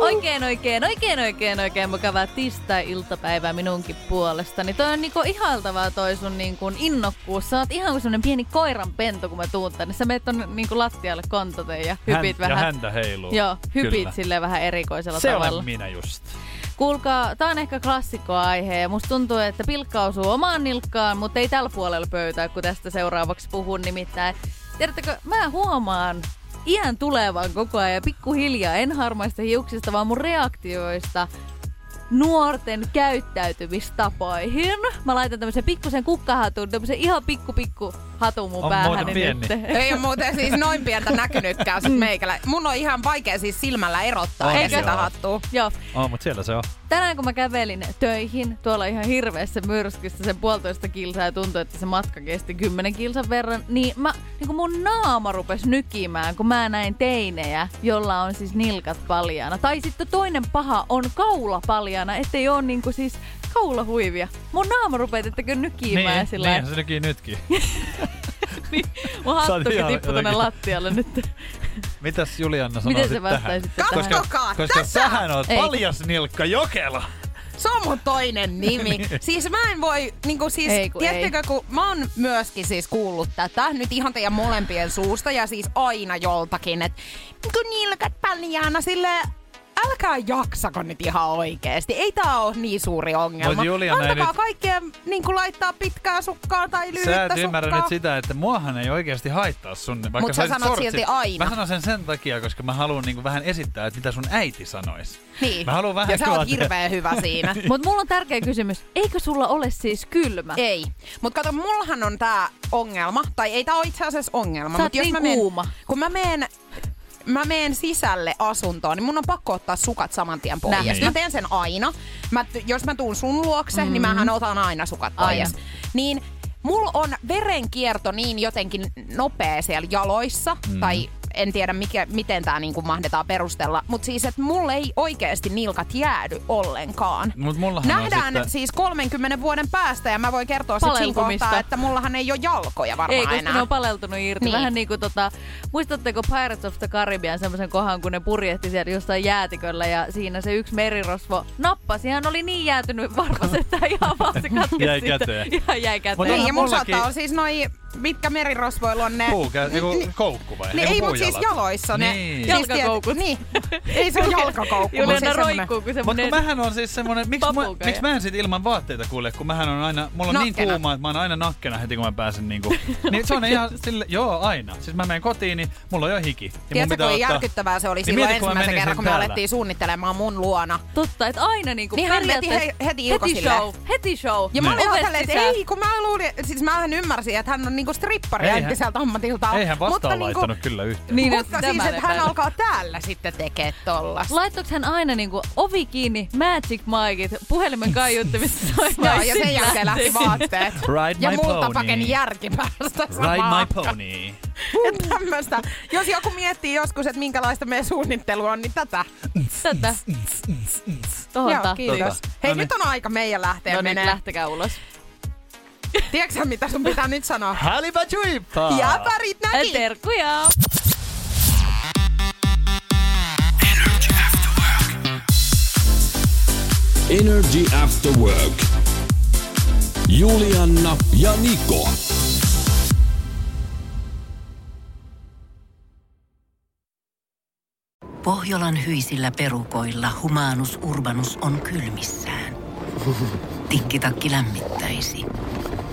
Oikein, oikein, oikein, oikein, oikein mukavaa tiistai-iltapäivää minunkin puolestani. Toi on niinku ihailtavaa toi sun niinku innokkuus. Sä oot ihan kuin semmonen pieni koiranpentu, kun mä tuun tänne. Sä meet tonne niinku lattialle kontoten ja hypit Hän, vähän. Ja häntä heiluu. Joo, hypit Kyllä. silleen vähän erikoisella Se tavalla. olen minä just. Kuulkaa, tää on ehkä klassikkoaihe ja musta tuntuu, että pilkka osuu omaan nilkkaan, mutta ei tällä puolella pöytää, kun tästä seuraavaksi puhun nimittäin. Tiedättekö, mä huomaan iän tulevan koko ajan pikkuhiljaa, en harmaista hiuksista, vaan mun reaktioista nuorten käyttäytymistapoihin. Mä laitan tämmöisen pikkusen kukkahatun, tämmöisen ihan pikku pikku hatun mun On päähän. muuten pieni. Ei ole muuten siis noin pientä näkynytkään sit meikälä. Mun on ihan vaikea siis silmällä erottaa On joo. sitä hattua. Joo, Oh, mutta siellä se on. tänään kun mä kävelin töihin, tuolla ihan hirveässä myrskyssä sen puolitoista kilsaa ja tuntui, että se matka kesti kymmenen kilsan verran, niin, mä, niin kun mun naama rupesi nykimään, kun mä näin teinejä, jolla on siis nilkat paljaana. Tai sitten toinen paha on kaula paljaana, ettei oo niinku siis kaulahuivia. Mun naama rupee tiettäkö nykimään Niin, sillä niin se nyki nytkin. <laughs> niin, mun hattukin ihan tippui tonne lattialle nyt. Mitäs Julianna sanoo Miten sä vastaisit tähän? tähän? Katsokaa, Koska tässä! sähän oot Ei. paljas nilkka Jokela. Se on mun toinen nimi. <laughs> siis mä en voi, niinku siis, Ei kun tiedättekö, kun mä oon myöskin siis kuullut tätä nyt ihan teidän molempien suusta ja siis aina joltakin, että kun nilkat paljaana sille älkää jaksako nyt ihan oikeesti. Ei tää ole niin suuri ongelma. Mut Juliana ei Antakaa nyt- kaikkien niin laittaa pitkää sukkaa tai lyhyttä Sä et sukkaa. ymmärrä nyt sitä, että muahan ei oikeasti haittaa sun. Vaikka Mut sä olisit sanot silti aina. Mä sanon sen sen takia, koska mä haluan niinku vähän esittää, että mitä sun äiti sanois. Niin. Mä haluan vähän ja sä oot hirveän hyvä siinä. <laughs> Mut mulla on tärkeä kysymys. Eikö sulla ole siis kylmä? Ei. Mutta kato, mullahan on tää ongelma, tai ei tää ole itse asiassa ongelma. Sä mut oot niin mä meen, kuuma. Kun mä meen, mä meen sisälle asuntoon, niin mun on pakko ottaa sukat saman tien pois. Näin. Mä teen sen aina. Mä, jos mä tuun sun luokse, mm. niin mähän otan aina sukat pois. Aina. Niin mulla on verenkierto niin jotenkin nopea siellä jaloissa, mm. tai en tiedä mikä, miten tämä niinku mahdetaan perustella. Mutta siis, että mulle ei oikeasti nilkat jäädy ollenkaan. Mut mullahan Nähdään sitten... siis 30 vuoden päästä ja mä voin kertoa sit siinä Paleltumista. kohtaa, että mullahan ei ole jalkoja varmaan Ei, koska enää. ne on paleltunut irti. Niin. Vähän niin kuin tota, muistatteko Pirates of the Caribbean semmoisen kohan, kun ne purjehti siellä jossain jäätiköllä ja siinä se yksi merirosvo nappasi. Hän oli niin jäätynyt varvas, että ihan vaan se katkesi Jäi käteen. Ihan jäi käteen. Mutta Niin, ja mullakin- saattaa olla siis noi, mitkä merirosvoilla on ne... Puukä, eiku, koukku vai? Niin, Eiku ei, mutta siis jaloissa ne. Niin. Siis Jalkakoukut. Niin. Ei se ole jalkakoukku, Juliana mutta semmonen- roikkuu Mutta semmonen... kun mähän on siis semmonen, miksi mä, miksi mä en sit ilman vaatteita kulje, kun mähän on aina, mulla on niin Nakkena. kuuma, että mä oon aina nakkena heti kun mä pääsen niinku. niin se on ihan sille, joo aina. Siis mä menen kotiin, niin mulla on jo hiki. Ja mun Tiedätkö, kuinka ottaa- järkyttävää se oli Niin silloin kun mä ensimmäisen kerran, kun me alettiin suunnittelemaan mun luona. Totta, että aina niinku Niin hän heti Ilkosille. Heti show, heti show. Ja mä olin että ei, kun mä luulin, siis mähän ymmärsin, että hän on niinku strippari Eihän- entiseltä ammatiltaan. Eihän vastaan mutta niinku, laittanut kyllä yhtään. Niin, mutta että siis, että hän alkaa täällä sitten tekee tollas. Laittoiko hän aina niinku ovi kiinni, magic micit, puhelimen kaiuttimista <laughs> soimaan ja sen jälkeen lähti vaatteet. <laughs> Ride ja pony. pakeni järki päästä Ride my pony. <laughs> Ja tämmöstä. Jos joku miettii joskus, että minkälaista meidän suunnittelu on, niin tätä. Tätä. Joo, kiitos. Tota. Hei, No niin. nyt on aika meidän lähteä No niin, menee. lähtekää ulos. Tiedätkö mitä sun pitää nyt sanoa? Hälipa juippa! Ja parit näki! Terkkuja! Energy After Work. Julianna ja Niko. Pohjolan hyisillä perukoilla humanus urbanus on kylmissään. Tikkitakki lämmittäisi.